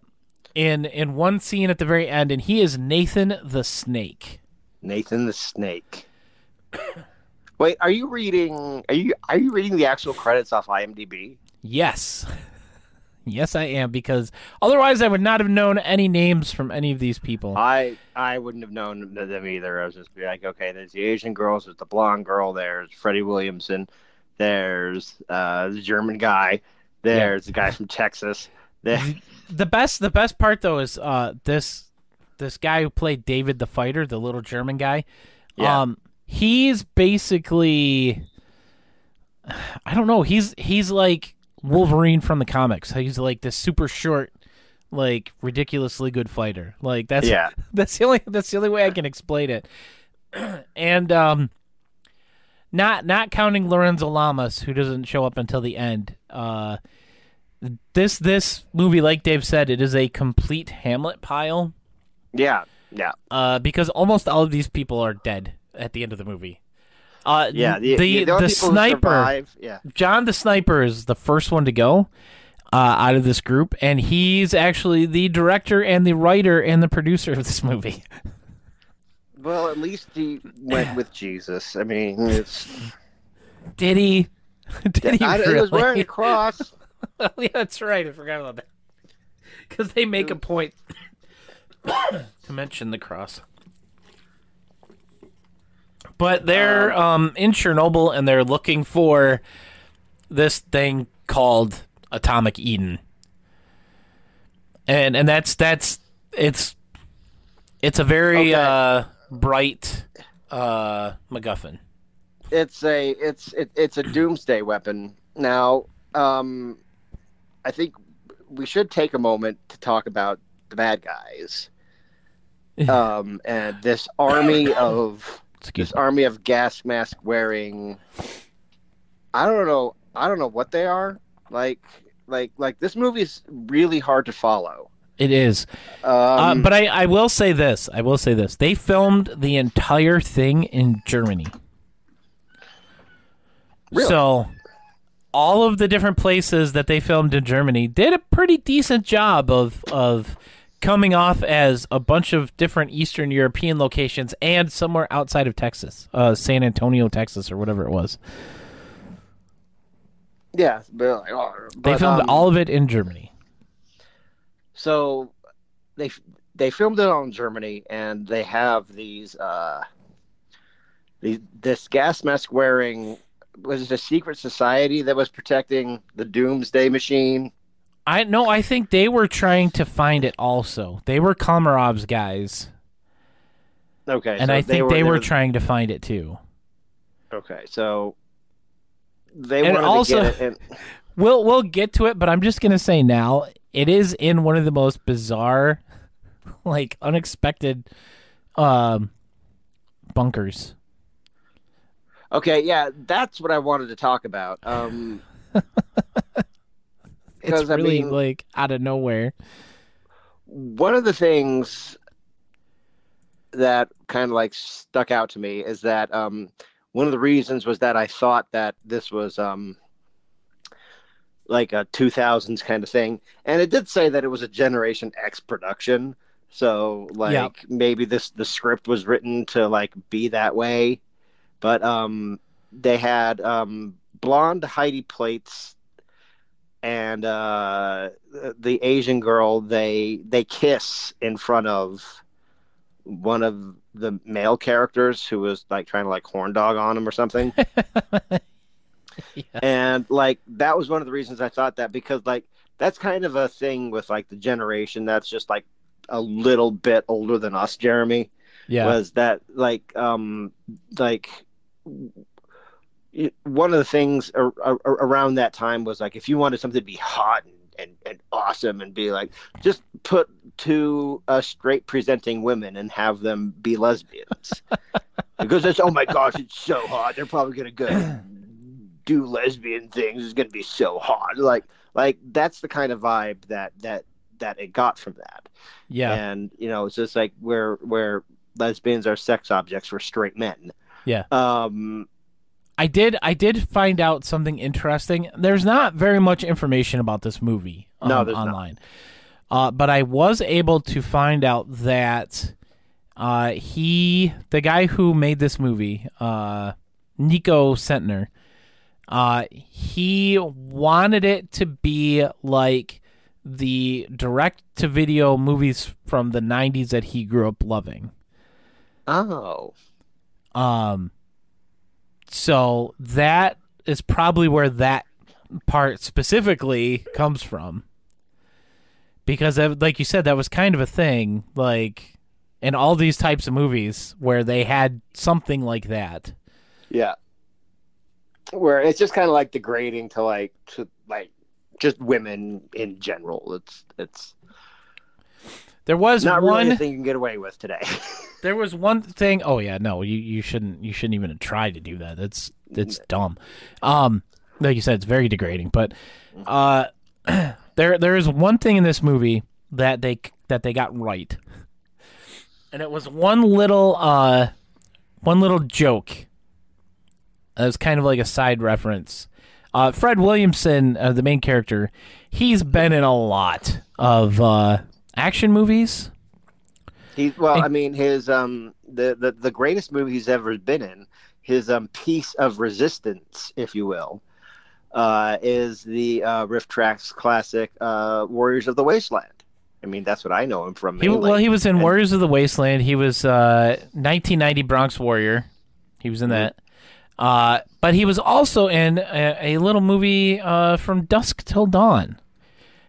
in in one scene at the very end, and he is Nathan the Snake. Nathan the Snake. Wait, are you reading? Are you are you reading the actual credits off IMDb? Yes. Yes, I am because otherwise I would not have known any names from any of these people. I I wouldn't have known them either. I was just be like, okay, there's the Asian girls, there's the blonde girl, there's Freddie Williamson, there's uh, the German guy, there's the guy from Texas. There, the best the best part though is uh this this guy who played David the fighter, the little German guy. Yeah. Um he's basically I don't know, he's he's like Wolverine from the comics. He's like this super short like ridiculously good fighter. Like that's Yeah. that's the only that's the only way I can explain it. and um not not counting Lorenzo Lamas who doesn't show up until the end. Uh this this movie like Dave said it is a complete Hamlet pile yeah, yeah, uh because almost all of these people are dead at the end of the movie. Uh yeah. the the, who sniper yeah, John the sniper is the first one to go uh, out of this group and he's actually the director and the writer and the producer of this movie. Well, at least he went with Jesus. I mean, it's Did he? Did he I, really? he was wearing a cross. Yeah, that's right. I forgot about that. Because they make a point to mention the cross. But they're um, in Chernobyl and they're looking for this thing called Atomic Eden. And and that's that's it's it's a very Okay. uh, bright uh, MacGuffin. it's a it's it, it's a doomsday weapon. Now, um, I think we should take a moment to talk about the bad guys. Um, and this army of Excuse this army of gas mask wearing. I don't know. I don't know what they are. Like, like, like this movie is really hard to follow. It is. Um, Uh, but I, I will say this. I will say this. They filmed the entire thing in Germany. Really? So all of the different places that they filmed in Germany did a pretty decent job of of coming off as a bunch of different Eastern European locations and somewhere outside of Texas, uh, San Antonio, Texas, or whatever it was. yeah, but, like, oh, They filmed um, all of it in Germany. so they they filmed it on Germany, and they have these uh, the this gas mask wearing was it a secret society that was protecting the Doomsday Machine? I no, I think they were trying to find it also. They were Komarov's guys, Okay, and so I think they were, there was- trying to find it too. Okay, so they And wanted also- to get it. And, We'll we'll get to it, but I'm just gonna say now it is in one of the most bizarre, like unexpected, um, bunkers. Okay, yeah, that's what I wanted to talk about. Um, it's really I mean, like out of nowhere. one of the things that kind of like stuck out to me is that um, one of the reasons was that I thought that this was um, like a 2000s kind of thing, and it did say that it was a Generation X production. So like Yeah. maybe this the script was written to like be that way, but um, they had um, blonde Heidi Plates and uh, the Asian girl they they kiss in front of one of the male characters who was like trying to like horn dog on him or something. Yeah. And like that was one of the reasons I thought that because like that's kind of a thing with like the generation that's just like a little bit older than us, Jeremy Yeah. was that like um like it- one of the things ar- ar- around that time was like if you wanted something to be hot and, and, and awesome and be like just put two uh, straight presenting women and have them be lesbians. Because it's oh my gosh it's so hot. They're probably gonna go do lesbian things. It's gonna be so hot. Like like that's the kind of vibe that that that it got from that. Yeah. and you know it's just like where where lesbians are sex objects for straight men Yeah. um I did I did find out something interesting. There's not very much information about this movie No, online. Uh, but I was able to find out that uh, he, the guy who made this movie, uh, Nico Sentner, uh, he wanted it to be like the direct to video movies from the 90s that he grew up loving. oh Um, so that is probably where that part specifically comes from. Because, like you said, that was kind of a thing, like in all these types of movies where they had something like that. yeah where it's just kind of like degrading to like to like just women in general it's it's There was not one. really thing you can get away with today There was one thing. Oh yeah, no, you, you shouldn't you shouldn't even try to do that. That's it's dumb. Um, like you said, it's very degrading. But uh, there there is one thing in this movie that they that they got right, and it was one little uh one little joke. It was kind of like a side reference. Uh, Fred Williamson, uh, the main character, he's been in a lot of uh, action movies. He well i mean his um the, the the greatest movie he's ever been in his um piece of resistance if you will uh is the uh RiffTrax classic uh warriors of the wasteland i mean that's what i know him from He, well, he was in And- Warriors of the Wasteland. He was uh, 1990 Bronx Warrior. He was in Mm-hmm. that. Uh, but he was also in a, a little movie uh, from Dusk Till Dawn.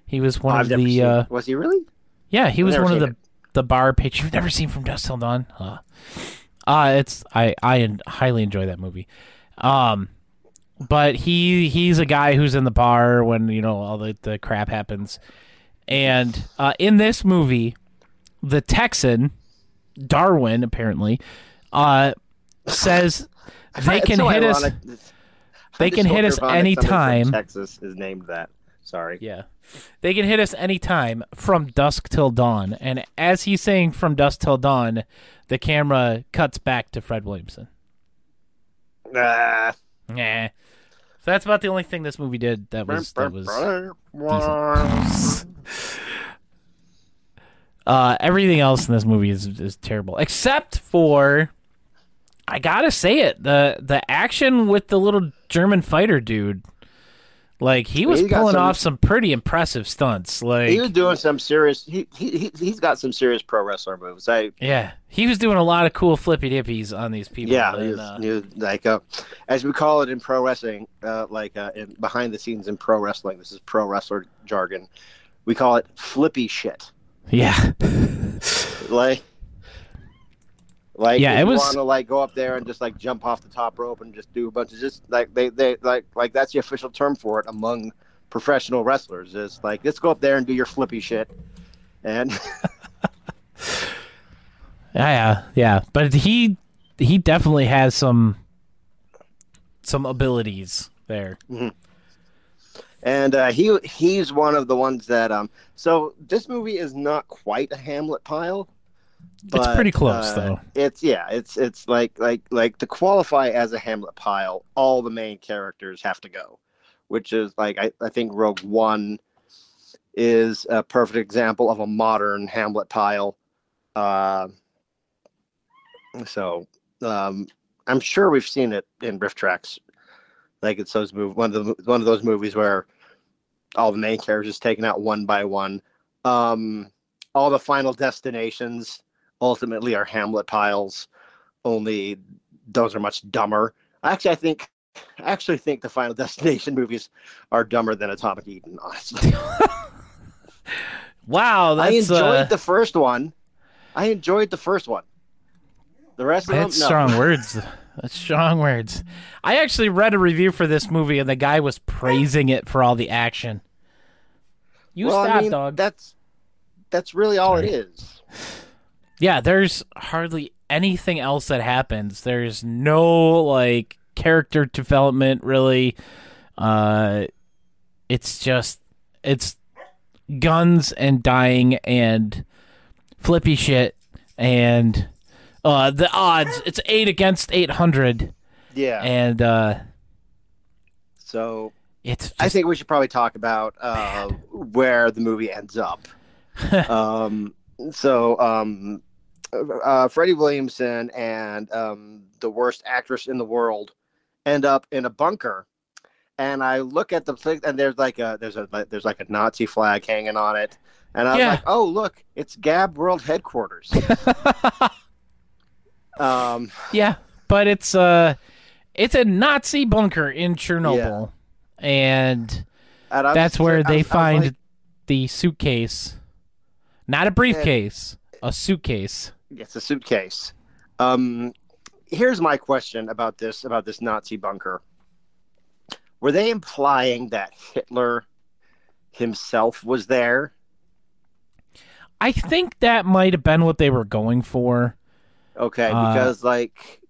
He was one I've of the. Uh, was he really yeah, he was one of the the bar pitch. You've never seen from Dusk Till Dawn? Uh, uh it's I I highly enjoy that movie. Um, but he he's a guy who's in the bar when you know all the the crap happens, and uh, in this movie, the Texan Darwin apparently uh says they can so hit us. ironic. It's- they can hit us ironic somebody from anytime. Texas is named that. Sorry. Yeah. They can hit us anytime from dusk till dawn. And as he's saying from dusk till dawn, the camera cuts back to Fred Williamson. Ah. Nah. So that's about the only thing this movie did that was that was uh everything else in this movie is is terrible. Except for I gotta say it, the the action with the little German fighter dude. Like he was He pulling some- off some pretty impressive stunts. Like he was doing some serious. He he he- he's got some serious pro wrestler moves. I Yeah, he was doing a lot of cool flippy dippies on these people. yeah, and, he was, uh, he was like uh, as we call it in pro wrestling, uh, like uh, in, behind the scenes in pro wrestling. This is pro wrestler jargon. We call it flippy shit. yeah, Like. Like Yeah, it was- want to like go up there and just like jump off the top rope and just do a bunch of just like they they like like that's the official term for it among professional wrestlers is like let's go up there and do your flippy shit and yeah, yeah, yeah. But he he definitely has some some abilities there. and uh, he he's one of the ones that um. So this movie is not quite a Hamlet pile. It's pretty close, uh, though. It's yeah, it's it's like like like to qualify as a Hamlet pile, all the main characters have to go, which is like I, I think Rogue One is a perfect example of a modern Hamlet pile. Uh, so um, I'm sure we've seen it in RiffTrax, like it's those move one of the one of those movies where all the main characters taken out one by one. Um, all the final destinations ultimately are Hamlet piles, only those are much dumber. Actually, I think I actually think the Final Destination movies are dumber than Atomic Eden. Honestly, Wow, I enjoyed uh, the first one. I enjoyed the first one. The rest of that's them, no. strong words. That's strong words. I actually read a review for this movie, and the guy was praising it for all the action. You well, stop, I mean, dog. That's that's really all it Sorry. is. Yeah, there's hardly anything else that happens. There's no like character development really. Uh it's just it's guns and dying and flippy shit and uh the odds it's 8 against 800 Yeah. and uh so it's I think we should probably talk about uh, where the movie ends up. um, so, um, uh, Freddie Williamson and um, the worst actress in the world end up in a bunker. And I look at the thing, and there's like a there's a there's like a Nazi flag hanging on it, and I'm Yeah. like, oh look, it's Gab World Headquarters. um, Yeah, but it's uh it's a Nazi bunker in Chernobyl. And and That's where I was- I they was find like, the suitcase. Not a briefcase, a suitcase. It's a suitcase. Um, here's my question about this about this Nazi bunker. Were they implying that Hitler himself was there? I think that might have been what they were going for. Okay, Uh, because like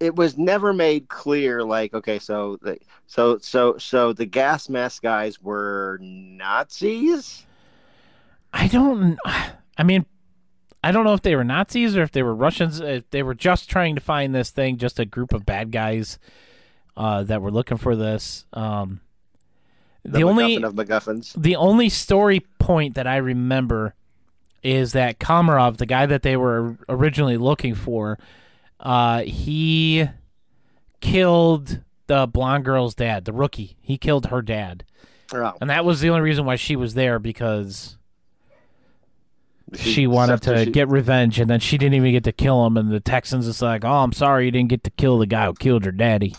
it was never made clear. Like, okay, so the so so so the gas mask guys were Nazis. I don't I mean I don't know if they were Nazis or if they were Russians. If they were just trying to find this thing, just a group of bad guys uh, that were looking for this. Um, The, the only of MacGuffins. the only story point that I remember is that Komarov, the guy that they were originally looking for, uh, he killed the blonde girl's dad, the rookie. He killed her dad, Oh, and that was the only reason why she was there because she wanted to she- get revenge, and then she didn't even get to kill him. And the Texans is like, "Oh, I'm sorry, you didn't get to kill the guy who killed your daddy."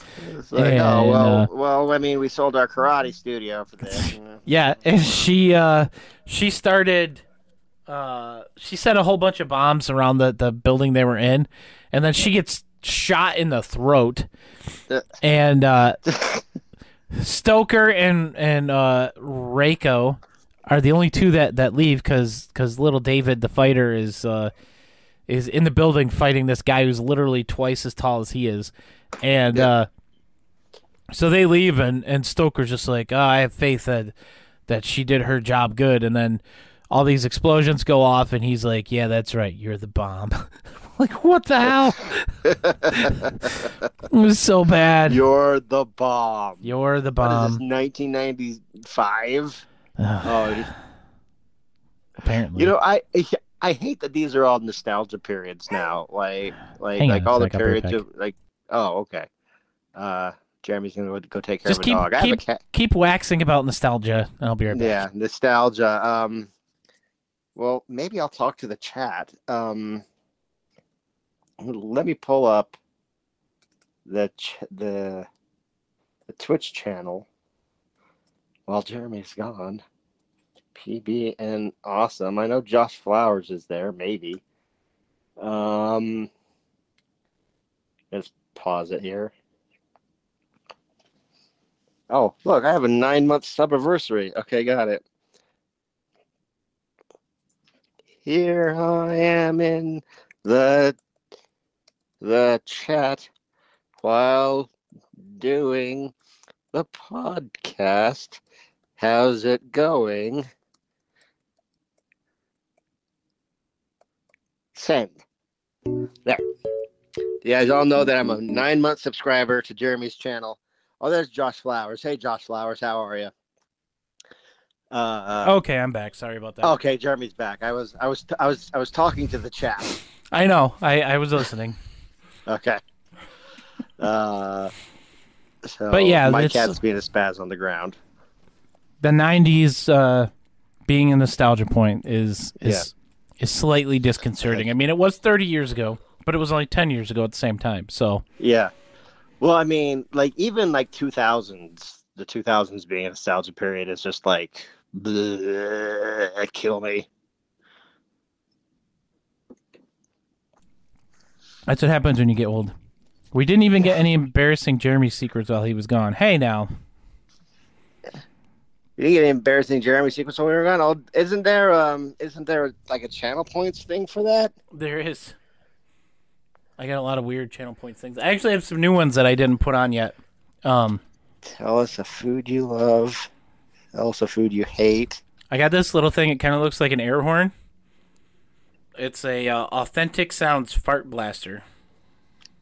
Like, and, oh well, uh, well. I mean, we sold our karate studio for this. you know. Yeah, and she uh she started uh she set a whole bunch of bombs around the the building they were in and then she gets shot in the throat. And uh Stoker and and uh Reiko are the only two that that leave cuz cuz little David the fighter is uh is in the building fighting this guy who's literally twice as tall as he is. And uh so they leave and and Stoker's just like, oh, I have faith that that she did her job good and then all these explosions go off and he's like, Yeah, that's right, you're the bomb. like what the hell? it was so bad. You're the bomb. You're the What is bomb. this? 1995. Oh, apparently. you know, I I hate that these are all nostalgia periods now. Like like Hang like all the Zach, I'll be right periods of like. Oh, okay. Uh, Jeremy's gonna go- go take care just of a keep dog. I have a keep, cat. keep waxing about nostalgia and I'll be right back. Yeah, nostalgia. Um, well, maybe I'll talk to the chat. Um, let me pull up the ch- the the Twitch channel while Jeremy's gone. PB and awesome. I know Josh Flowers is there. Maybe. Um, let's pause it here. Oh, look, I have a nine month subiversary. Okay, got it. Here I am in the the chat while doing the podcast. How's it going? Send. There. You guys all know that I'm a nine month subscriber to Jeremy's channel. Oh, there's Josh Flowers. Hey, Josh Flowers, how are you? Uh, Okay, I'm back. Sorry about that. okay, Jeremy's back. I was, I was, I was, I was talking to the chat. I know. I, I was listening. Okay. Uh, so But yeah, my cat's being a spaz on the ground. The '90s uh, being a nostalgia point is is is slightly disconcerting. I mean, it was 30 years ago, but it was only 10 years ago at the same time. So Yeah. Well, I mean, like even like 2000s, the 2000s being a nostalgia period is just like bleh, kill me. that's what happens when you get old. We didn't even get any embarrassing Jeremy secrets while he was gone. Hey, now. You didn't get any embarrassing Jeremy secrets while we were gone. Oh, isn't there um isn't there like a channel points thing for that? There is. I got a lot of weird channel points things. I actually have some new ones that I didn't put on yet. Um, Tell us a food you love. Tell us a food you hate. I got this little thing. It kind of looks like an air horn. It's a uh, authentic sounds fart blaster.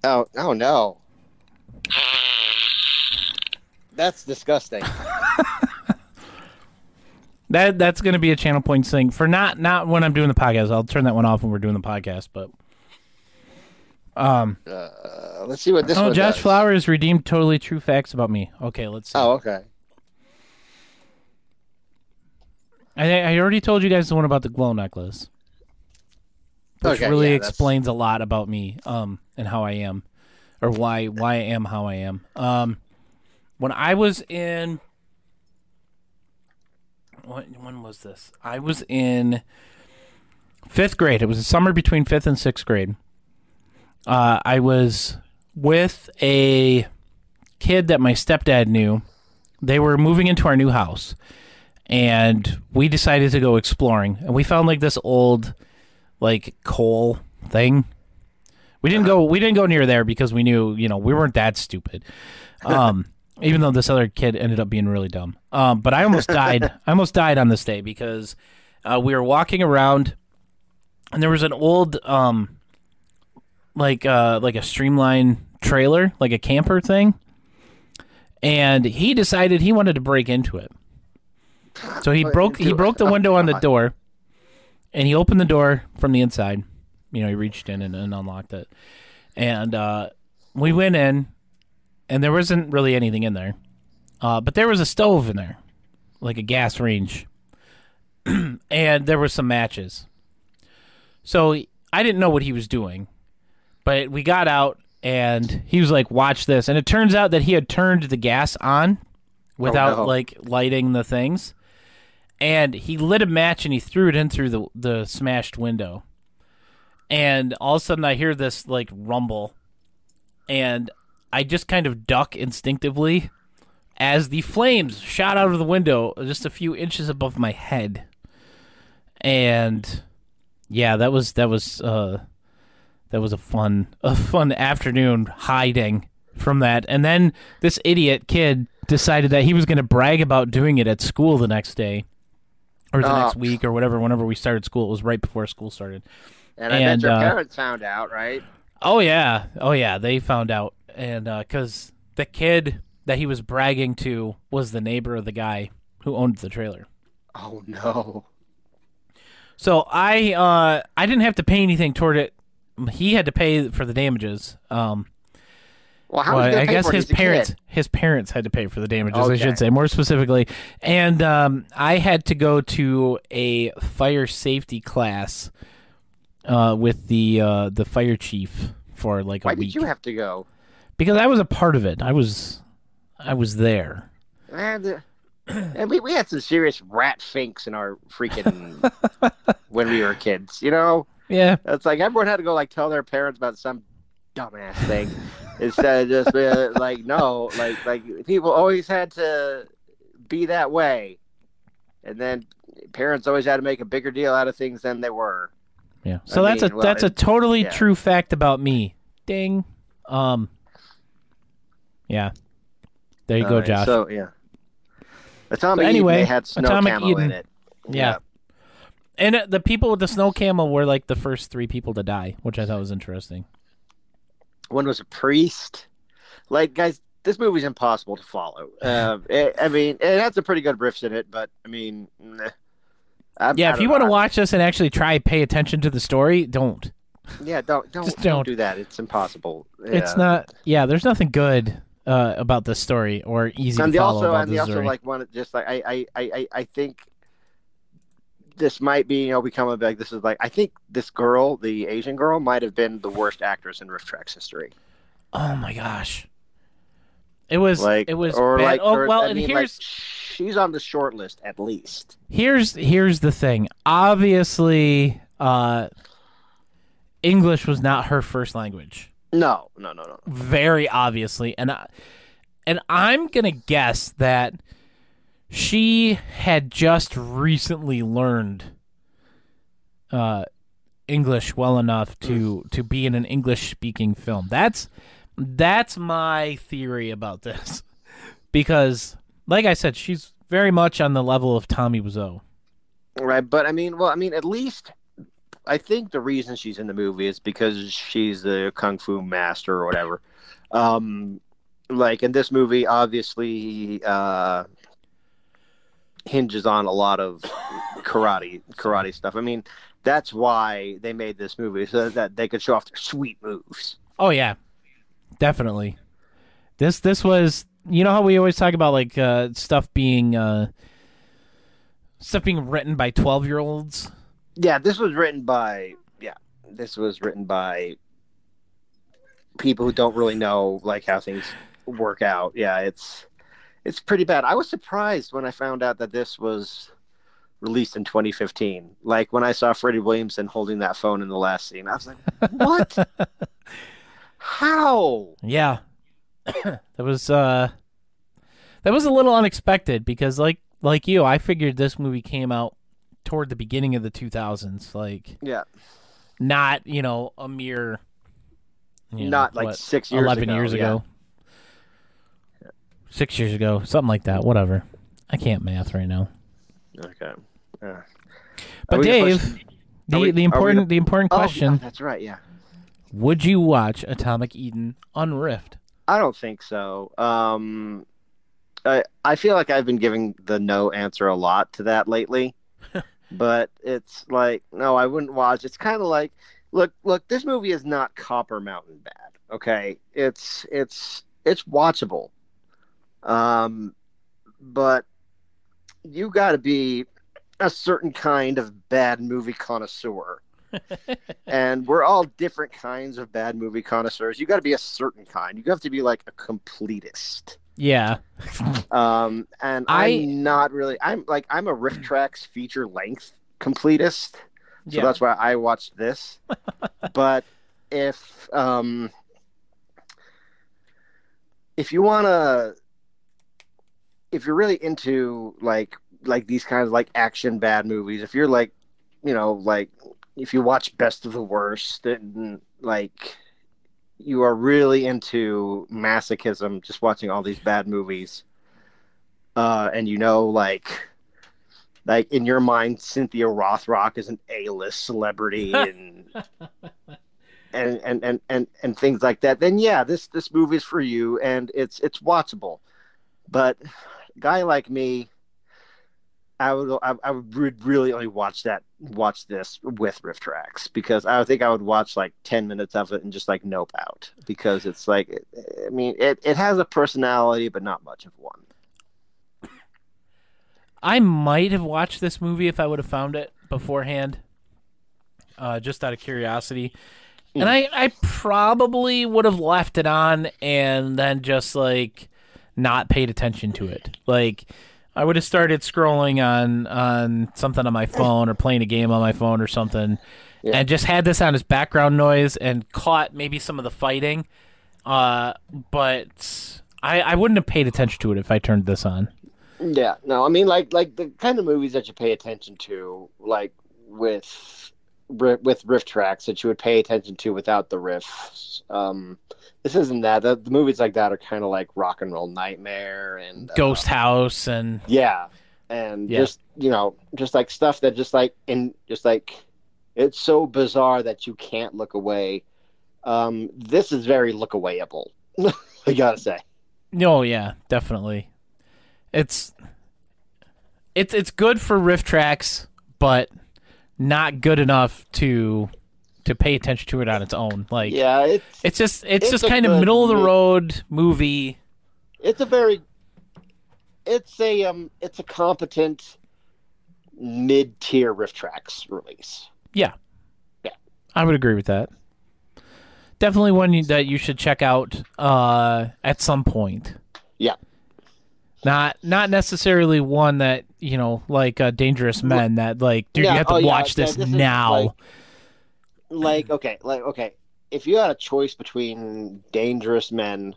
Oh, oh no. That's disgusting. That that's going to be a channel points thing for not not when I'm doing the podcast. I'll turn that one off when we're doing the podcast. But um, Uh, let's see what this oh, Josh does. Flowers redeemed totally true facts about me. Okay, let's see. Oh, okay. I I already told you guys the one about the glow necklace, which Okay, really yeah, that's- explains a lot about me um and how I am, or why why I am how I am. Um, when I was in what when was this? I was in fifth grade. It was a summer between fifth and sixth grade. Uh, I was with a kid that my stepdad knew. They were moving into our new house, and we decided to go exploring. And we found like this old, like coal thing. We didn't go. We didn't go near there because we knew, you know, we weren't that stupid. Um, even though this other kid ended up being really dumb. Um, but I almost died. I almost died on this day because uh, we were walking around, and there was an old, um, like uh, like a streamline trailer, like a camper thing, and he decided he wanted to break into it. So he broke he broke the window on the door, and he opened the door from the inside. You know, he reached in and, and unlocked it, and uh, we went in, and there wasn't really anything in there, uh, but there was a stove in there, like a gas range, and there were some matches. So I didn't know what he was doing, but we got out, and he was like, "Watch this," and it turns out that he had turned the gas on without no. like lighting the things and he lit a match and he threw it in through the the smashed window. And all of a sudden, I hear this like rumble, and I just kind of duck instinctively as the flames shot out of the window just a few inches above my head. And yeah, that was that was uh, that was a fun a fun afternoon hiding from that. And then this idiot kid decided that he was going to brag about doing it at school the next day or the Oh. next week or whatever whenever we started school it was right before school started And I bet your uh, parents found out, right? Oh yeah. Oh yeah. They found out. And because the kid that he was bragging to was the neighbor of the guy who owned the trailer. Oh no. so i uh i didn't have to pay anything toward it. He had to pay for the damages. Um Well, how well, I guess his He's a kid. parents his parents had to pay for the damages. I should say more specifically, and um, I had to go to a fire safety class uh, with the uh, the fire chief for like a Why week did you have to go? because I was a part of it. I was I was there. And, uh, and we, we had some serious rat finks in our freaking when we were kids. You know, Yeah, it's like everyone had to go like tell their parents about some dumbass thing instead of just being like no, like like people always had to be that way, and then parents always had to make a bigger deal out of things than they were. Yeah. So I that's a well, that's a totally yeah. true fact about me. Ding. Um. Yeah. There you go, Alright, Josh. So yeah. Atomic So anyway, Eden, they had snow Atomic camo Eden. in it. yeah. And uh, the people with the snow camel were like the first three people to die, which I thought was interesting. One was a priest. Like, guys, this movie's impossible to follow. Uh, it, I mean, it has some pretty good riffs in it, but I mean, nah. I, Yeah, I if you know. want to watch this and actually try pay attention to the story, don't. yeah, don't don't, Just don't don't. do that. It's impossible. It's not. Yeah, there's nothing good uh, about this story or easy and to follow also about and they this also story. like one just like I I I I- think this might be you know become a like this is like I think this girl the Asian girl might have been the worst actress in RiffTrax history. oh my gosh, it was. Like it was or bad. like oh or, well, I and mean, here's like, she's on the short list at least. here's here's the thing. Obviously, uh, English was not her first language. No no no no. very obviously and I, and I'm going to guess that she had just recently learned uh English well enough to to be in an English speaking film. That's that's my theory about this. Because like I said, she's very much on the level of Tommy Wiseau. Right, but I mean, well, I mean, at least I think the reason she's in the movie is because she's the kung fu master or whatever. Um, like in this movie, obviously, uh, hinges on a lot of karate, karate stuff. I mean, that's why they made this movie so that they could show off their sweet moves. Oh yeah, definitely. This this was you know how we always talk about like uh, stuff being uh, stuff being written by twelve year olds. Yeah, this was written by yeah, this was written by people who don't really know like how things work out. Yeah, it's it's pretty bad. I was surprised when I found out that this was released in 2015. Like when I saw Freddie Williamson holding that phone in the last scene, I was like, "What? how?" Yeah, that was uh, that was a little unexpected because like like you, I figured this movie came out toward the beginning of the two thousands, like Yeah, not you know a mere you know, not like what, six years 11 ago. years yeah. ago. Six years ago, something like that. Whatever. I can't math right now. Okay. Yeah. But Dave, supposed the we- the we important the important Oh, question: yeah, that's right. Yeah. Would you watch Atomic Eden on Rift? I don't think so. Um, I I feel like I've been giving the no answer a lot to that lately, but it's like no, I wouldn't watch. It's kind of like look look. This movie is not Copper Mountain bad. Okay, it's it's it's watchable. Um, but you got to be a certain kind of bad movie connoisseur. And we're all different kinds of bad movie connoisseurs. You got to be a certain kind. You have to be like a completist. Yeah, Um, and I- I'm not really. I'm like I'm a RiffTrax feature length completist. So yeah. that's why I watched this. but if um, if you want to, if you're really into like like these kinds of like action bad movies, if you're like, you know, like if you watch Best of the Worst and like you are really into masochism, just watching all these bad movies, uh, and you know, like like in your mind, Cynthia Rothrock is an A-list celebrity and and, and and and and things like that, then yeah, this this movie is for you and it's it's watchable. But a guy like me, I would I, I would really only watch that watch this with RiffTrax because I think I would watch like ten minutes of it and just like nope out because it's like I mean it, it has a personality but not much of one. I might have watched this movie if I would have found it beforehand, uh, just out of curiosity. And I, I probably would have left it on and then just like not paid attention to it. Like I would have started scrolling on on something on my phone or playing a game on my phone or something, Yeah. and just had this on as background noise and caught maybe some of the fighting. Uh, but I, I wouldn't have paid attention to it if I turned this on. Yeah, no, I mean like like the kind of movies that you pay attention to, like with with RiffTrax that you would pay attention to without the riffs. Um, this isn't that. The, the movies like that are kind of like Rock and Roll Nightmare and uh, Ghost House and Yeah, and Yeah. just you know, just like stuff that just like in just like it's so bizarre that you can't look away. Um, this is very look awayable. I gotta say. Oh yeah, definitely. It's it's it's good for RiffTrax, but not good enough to to pay attention to it on its own. Like Yeah, it's it's just it's, It's just kind of middle of the road movie. it's a very it's a um it's a competent mid tier RiffTrax release. Yeah. Yeah. I would agree with that. Definitely one that you should check out uh, at some point. Yeah. Not not necessarily one that you know like uh, Dangerous Men that like dude Yeah, you have to oh, watch yeah, this, this now. like- Like okay, like okay, if you had a choice between Dangerous Men,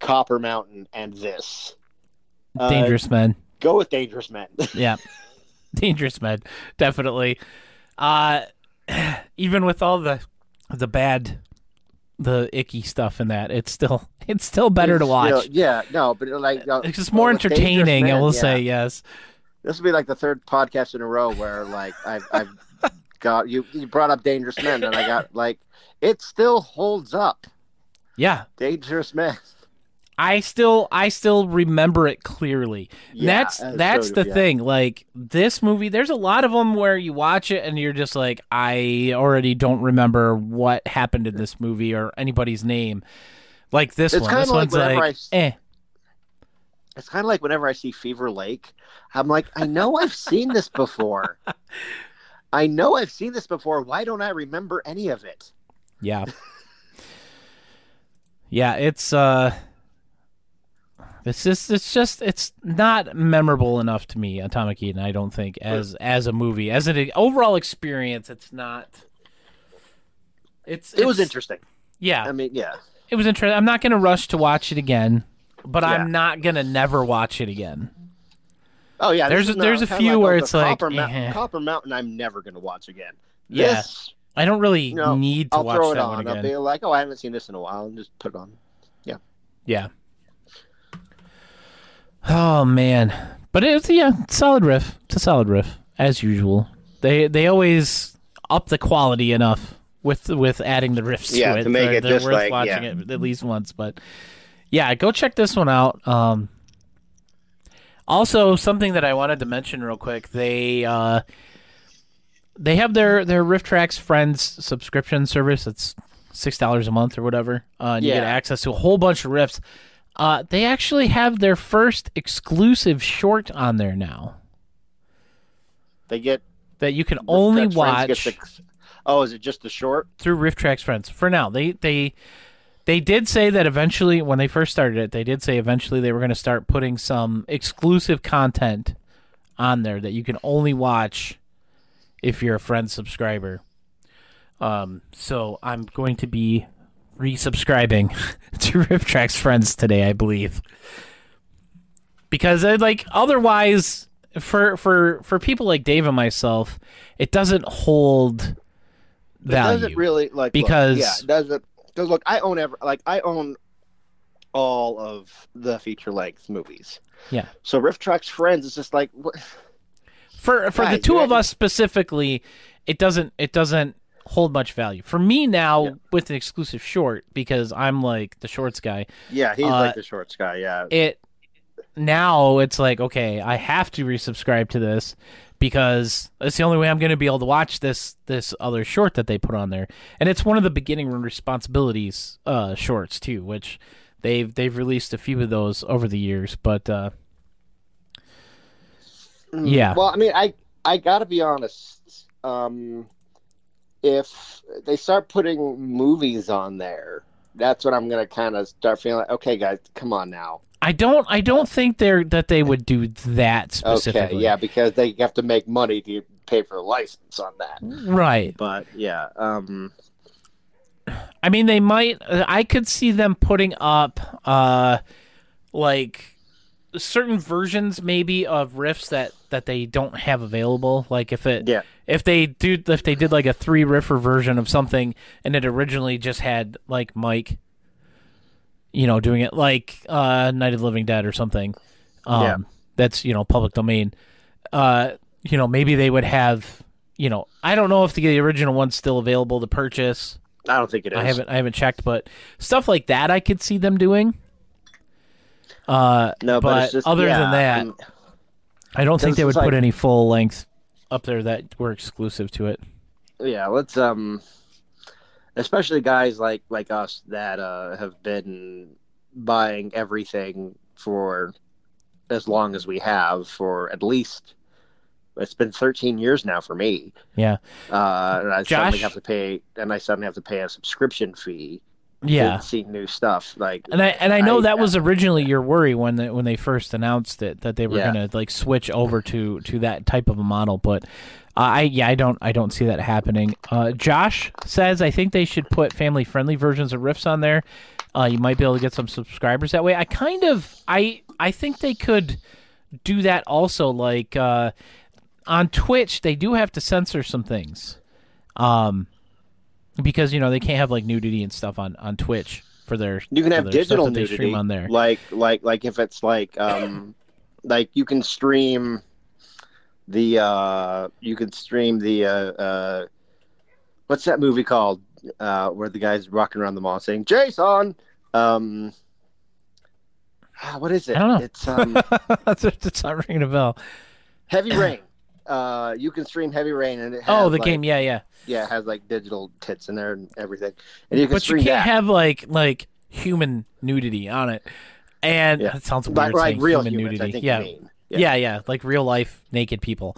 Copper Mountain, and this, uh, Dangerous Men. go with Dangerous Men. Yeah. Dangerous Men, definitely. Uh even with all the the bad the icky stuff in that, it's still it's still better to watch. still- yeah, no, but like uh, it's just more Dangerous entertaining, I will yeah. say, yes. This will be like the third podcast in a row where like I've, I've got you. You brought up Dangerous Men, and I got like it still holds up. Yeah. Dangerous Men. I still I still remember it clearly. Yeah, that's that's so the yeah. thing. Like this movie, there's a lot of them where you watch it and you're just like, I already don't remember what happened in this movie or anybody's name. Like this It's one, this like one's like, I eh. It's kind of like whenever I see Fever Lake, I'm like, I know I've seen this before. I know I've seen this before. Why don't I remember any of it? Yeah. yeah, it's uh it's just it's just it's not memorable enough to me, Atomic Eden, I don't think, as as a movie. As an overall experience, it's not it's It was interesting. Yeah. I mean, yeah. It was interesting. I'm not gonna rush to watch it again, but Yeah. I'm not gonna never watch it again. Oh yeah. There's a- there's a few like, where oh, it's like, Copper, eh. Copper Mountain. I'm never gonna watch again. Yeah. I don't really you know, need to I'll watch throw it that on. I'll be like, oh, I haven't seen this in a while, and just put it on. Yeah, yeah. Oh man, but it's yeah, solid riff. It's a solid riff as usual. They they always up the quality enough with with adding the riffs Yeah, to it. to make They're- it they're just worth like- watching yeah. it at least once. But yeah, go check this one out. Um, also, something that I wanted to mention real quick, they uh, they have their their RiffTrax Friends subscription service. It's six dollars a month or whatever, uh, and you get access to a whole bunch of riffs. Uh, they actually have their first exclusive short on there now They get that you can only watch the- oh, is it just the short? through RiffTrax Friends. For now, they they they did say that eventually, when they first started it, they did say eventually they were going to start putting some exclusive content on there that you can only watch if you're a friend subscriber. Um, so I'm going to be resubscribing to RiffTrax Friends today, I believe, because I like otherwise for for for people like Dave and myself, it doesn't hold value. It doesn't really like look, Because- yeah, it doesn't because look, I own ever like I own all of the feature length movies. Yeah. So RiffTrax Friends is just like what? for for the two of us specifically, it doesn't it doesn't hold much value. For me now Yeah. with an exclusive short because I'm like the shorts guy. Yeah, he's Uh, like the shorts guy. Yeah, It now it's like okay, I have to resubscribe to this because it's the only way I'm going to be able to watch this this other short that they put on there. And it's one of the beginning responsibilities uh shorts too, which they've they've released a few of those over the years, but uh Mm, yeah. Well, I mean, I I gotta be honest. Um, if they start putting movies on there, that's what I'm gonna kind of start feeling like, okay, guys, come on now. I don't I don't think they're that they would do that specifically. Okay, yeah, because they have to make money to pay for a license on that. Right. But yeah, um, I mean, they might. uh, I could see them putting up, uh, like certain versions maybe of riffs that that they don't have available. Like if it Yeah. if they do if they did like a three riffer version of something and it originally just had like Mike, you know, doing it like uh, Night of the Living Dead or something. Um, Yeah. That's you know public domain. Uh, you know maybe they would have. You know, I don't know if the original one's still available to purchase. I don't think it is. I haven't I haven't checked, but stuff like that I could see them doing. Uh, No, but, but just, other yeah, than that, I'm- I don't think they would put like- any full length up there that were exclusive to it. yeah, let's um, especially guys like like us that uh have been buying everything for as long as we have for at least it's been 13 years now for me. Yeah, Uh, and I suddenly have to pay, and I suddenly have to pay a subscription fee yeah. see new stuff. Like, And I and I know I- that was originally your worry when they, when they first announced it that they were Yeah. gonna like switch over to to that type of a model, but uh, I yeah I don't I don't see that happening. Uh, Josh says I think they should put family friendly versions of riffs on there. Uh, you might be able to get some subscribers that way. I kind of I I think they could do that also. Like uh, on Twitch, they do have to censor some things. Um, because you know they can't have like nudity and stuff on on Twitch for their you can have digital nudity stream on there. like like like if it's like um like you can stream the uh you can stream the uh uh what's that movie called uh where the guy's walking around the mall saying jason um ah, what is it I don't know. it's um That's it's not ringing a bell. heavy rain uh you can stream heavy rain and it has, Oh, the like- game, yeah, yeah. yeah it has like digital tits in there and everything and you can But you can't that. have like like human nudity on it. And Yeah. that sounds weird like, like real human humans, nudity. Yeah. mean. yeah, yeah, like real life naked people.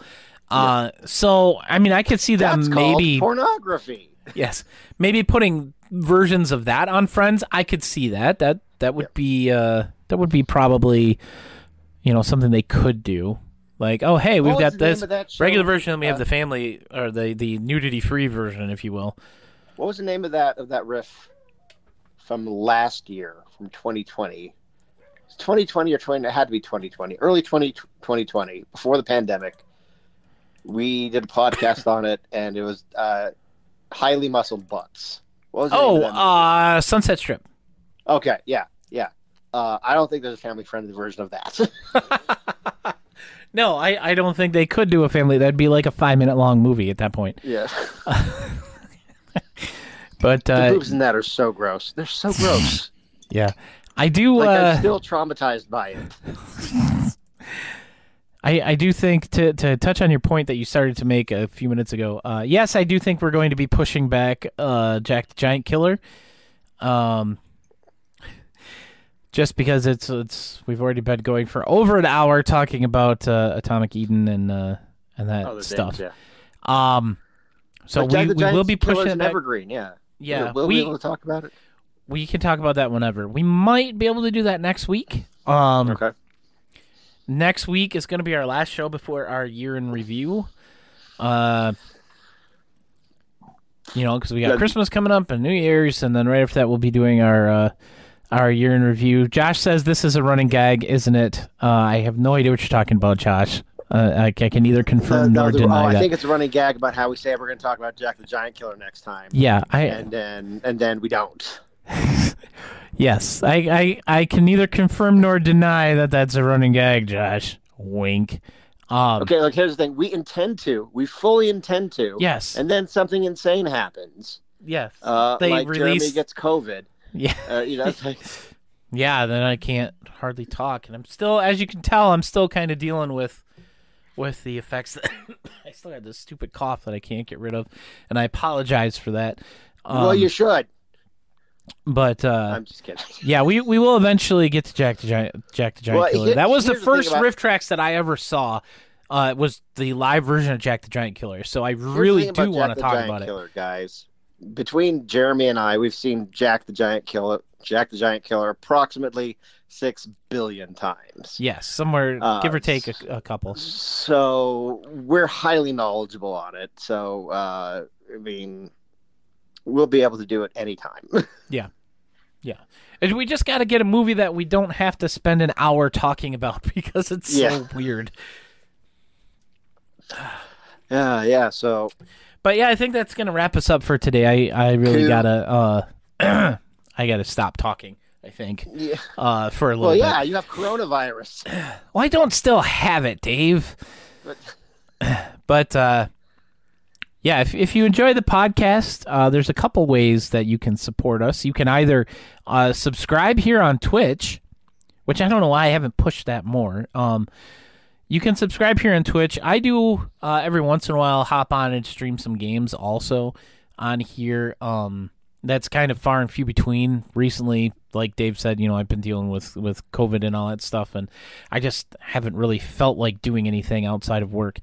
Uh, so I mean, I could see them That's maybe pornography. yes, maybe putting versions of that on Friends. I could see that. That that would be uh that would be probably you know something they could do. Like, oh hey, we've got this of that show? regular version, and we have Uh, the family or the the nudity free version, if you will. What was the name of that of that riff from last year, from 2020? 2020 or 20? It had to be 2020, early 20, 2020, before the pandemic. We did a podcast on it, and it was uh, highly muscled butts. What was Oh, of that movie? uh, Sunset Strip. okay, yeah, yeah. Uh, I don't think there's a family friendly version of that. No, I, I don't think they could do a family. That'd be like a five minute long movie at that point. yeah, But the uh, boobs in that are so gross. They're so gross. yeah, I do. like uh, I'm still traumatized by it. I, I do think to, to touch on your point that you started to make a few minutes ago. Uh, yes, I do think we're going to be pushing back uh, Jack the Giant Killer. Um, just because it's it's we've already been going for over an hour talking about uh, Atomic Eden and uh, and that Oh, stuff. things, yeah. Um, so But we, we will be pushing back. evergreen. Yeah, Yeah, we'll, we'll we be able to talk about it. we can talk about that whenever. We might be able to do that next week. Um, Okay. next week is going to be our last show before our year in review. Uh, you know, because we got Yeah. Christmas coming up and New Year's, and then right after that, we'll be doing our uh, our year in review. Josh says this is a running gag, isn't it? Uh, I have no idea what you're talking about, Josh. Uh, I, I can neither confirm No, nor no, deny oh, I that. think it's a running gag about how we say we're going to talk about Jack the Giant Killer next time, yeah, I and then and then we don't. yes, I, I I can neither confirm nor deny that that's a running gag, Josh. Wink. Um, Okay, look. Here's the thing: we intend to, we fully intend to. Yes. And then something insane happens. yes. Uh, They like Jeremy gets COVID. Yeah. Uh, you know, like, yeah, then I can't hardly talk, and I'm still, as you can tell, I'm still kind of dealing with with the effects. That I still got this stupid cough that I can't get rid of, and I apologize for that. Um, well, you should. but uh, I'm just kidding. yeah, we we will eventually get to Jack the Giant, Jack the Giant Well, Killer. here- that was the here's the first about- RiffTrax that I ever saw. Uh, was the live version of Jack the Giant Killer. So I really do want to talk Giant about it. Killer, guys. Between Jeremy and I, we've seen Jack the Giant Killer, Jack the Giant Killer, approximately six billion times. Yes, somewhere Uh, give or take a, a couple. So we're highly knowledgeable on it. So uh, I mean, we'll be able to do it anytime. Yeah. Yeah. And we just got to get a movie that we don't have to spend an hour talking about because it's Yeah. so weird. Yeah, yeah. So But yeah, I think that's gonna wrap us up for today. I I really Cool. gotta uh, I gotta stop talking. I think yeah. uh for a little Well, bit. yeah, you have coronavirus. Well, I don't still have it, Dave. But But uh, yeah, if if you enjoy the podcast, uh, there's a couple ways that you can support us. You can either uh, subscribe here on Twitch, which I don't know why I haven't pushed that more. Um, you can subscribe here on Twitch. I do uh, every once in a while hop on and stream some games also on here. Um, that's kind of far and few between. Recently, like Dave said, you know, I've been dealing with with COVID and all that stuff, and I just haven't really felt like doing anything outside of work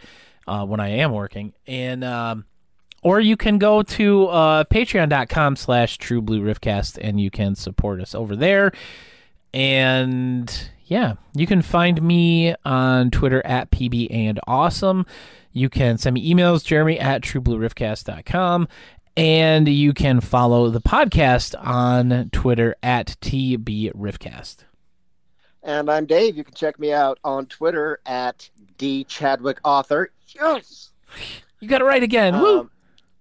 uh, when I am working. And um, or you can go to uh, patreon.com slash true blue riffcast and you can support us over there and yeah you can find me on twitter at pb and awesome you can send me emails jeremy at trueblueriffcast.com and you can follow the podcast on twitter at tb riffcast and I'm Dave. You can check me out on Twitter at D Chadwick Author. Yes. you got it right again Woo! Um,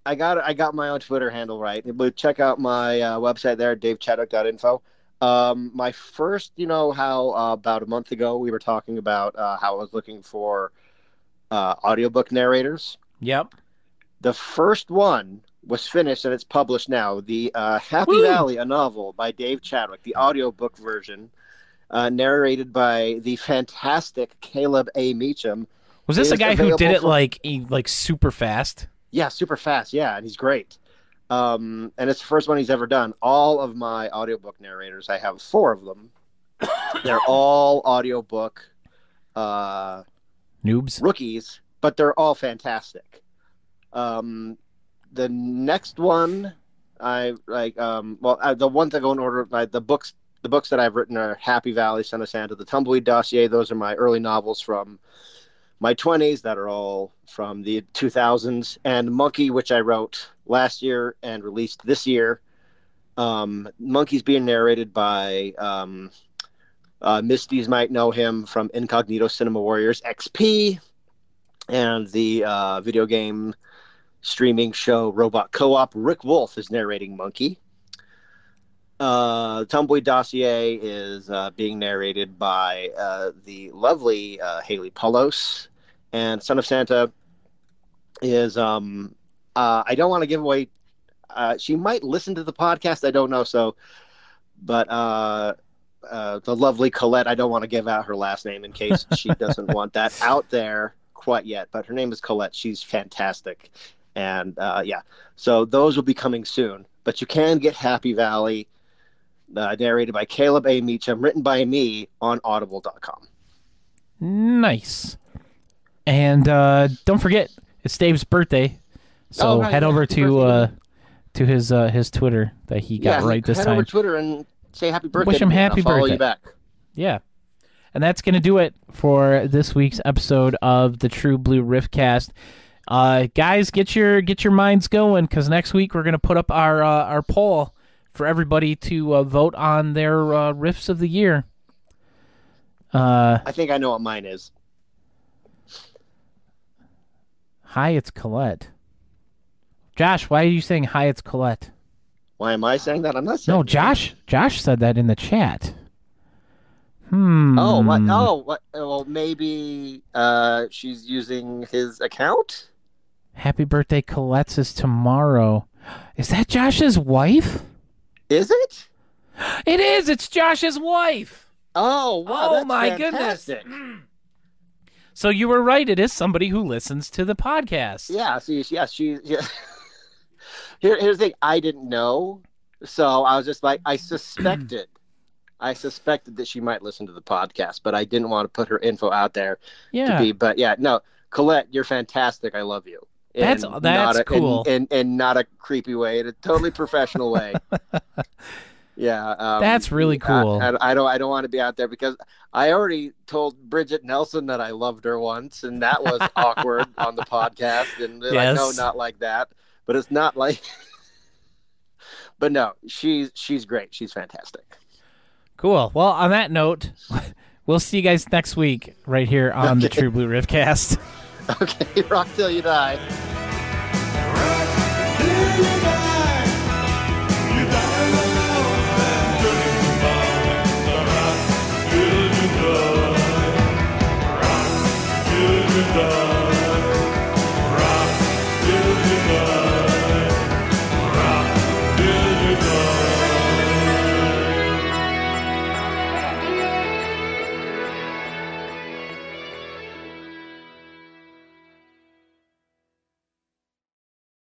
I got it. I got my own Twitter handle right. But check out my uh, website there, davechadwick.info. Um, my first, you know how uh, about a month ago we were talking about uh, how I was looking for uh, audiobook narrators. yep The first one was finished and it's published now. The uh, Happy Woo! Valley, a novel by Dave Chadwick, the audiobook version, uh, narrated by the fantastic Caleb A. Meacham. was this a guy who did it for- like like super fast Yeah, super fast. Yeah, and he's great. Um, and it's the first one he's ever done. All of my audiobook narrators, I have four of them. They're all audiobook uh, noobs rookies, but they're all fantastic. Um, the next one, I like. Um, well, uh, the ones that go in order, like the books, the books that I've written are Happy Valley, Son of Santa, The Tumbleweed Dossier. Those are my early novels from my 20s that are all from the 2000s, and Monkey, which I wrote last year and released this year. Um, Monkey's being narrated by um, uh, MSTies might know him from Incognito Cinema Warriors XP and the uh, video game streaming show Robot Co-op. Rick Wolf is narrating Monkey. Uh, Tumbleweed Dossier is uh, being narrated by uh, the lovely uh, Haley Polos, and Son of Santa is um, uh, I don't want to give away. Uh, she might listen to the podcast. I don't know. So, but uh, uh, the lovely Colette. I don't want to give out her last name in case she doesn't want that out there quite yet. But her name is Colette. She's fantastic, and uh, yeah. So those will be coming soon. But you can get Happy Valley, uh, narrated by Caleb A. Meacham, written by me on Audible.com. Nice. And uh, don't forget, it's Dave's birthday, so Oh, right, head yeah, over to uh, to his uh, his Twitter that he got yeah, right this head time. over Twitter and say happy birthday. Wish to him happy birthday. you back. Yeah. And that's going to do it for this week's episode of the True Blue Riffcast. Uh, guys, get your get your minds going because next week we're going to put up our uh, our poll for everybody to uh, vote on their uh, riffs of the year. Uh, I think I know what mine is. hi, it's Colette. Josh, why are you saying hi? It's Colette. Why am I saying that? I'm not saying. No, Josh. Josh said that in the chat. Hmm. Oh, what? Oh, what? Well, maybe uh, she's using his account. Happy birthday, Colette's is tomorrow. Is that Josh's wife? Is it? It is. It's Josh's wife. Oh, wow! Oh, my fantastic. Mm. So you were right. It is somebody who listens to the podcast. Yeah. See, yeah, she. Yeah. Here, here's the thing. I didn't know, so I was just like, I suspected. I suspected that she might listen to the podcast, but I didn't want to put her info out there Yeah. to be. But yeah, no, Colette, you're fantastic. I love you. That's- not that's a, cool. and, in, not a creepy way, in a totally professional way. Yeah, um, That's really cool. I, I, I don't. I don't want to be out there because I already told Bridget Nelson that I loved her once, and that was awkward on the podcast. And they're like, no, not like that. But it's not like. but no, she's she's great. She's fantastic. Cool. Well, on that note, we'll see you guys next week right here on the True Blue Riffcast. Okay, rock till you die.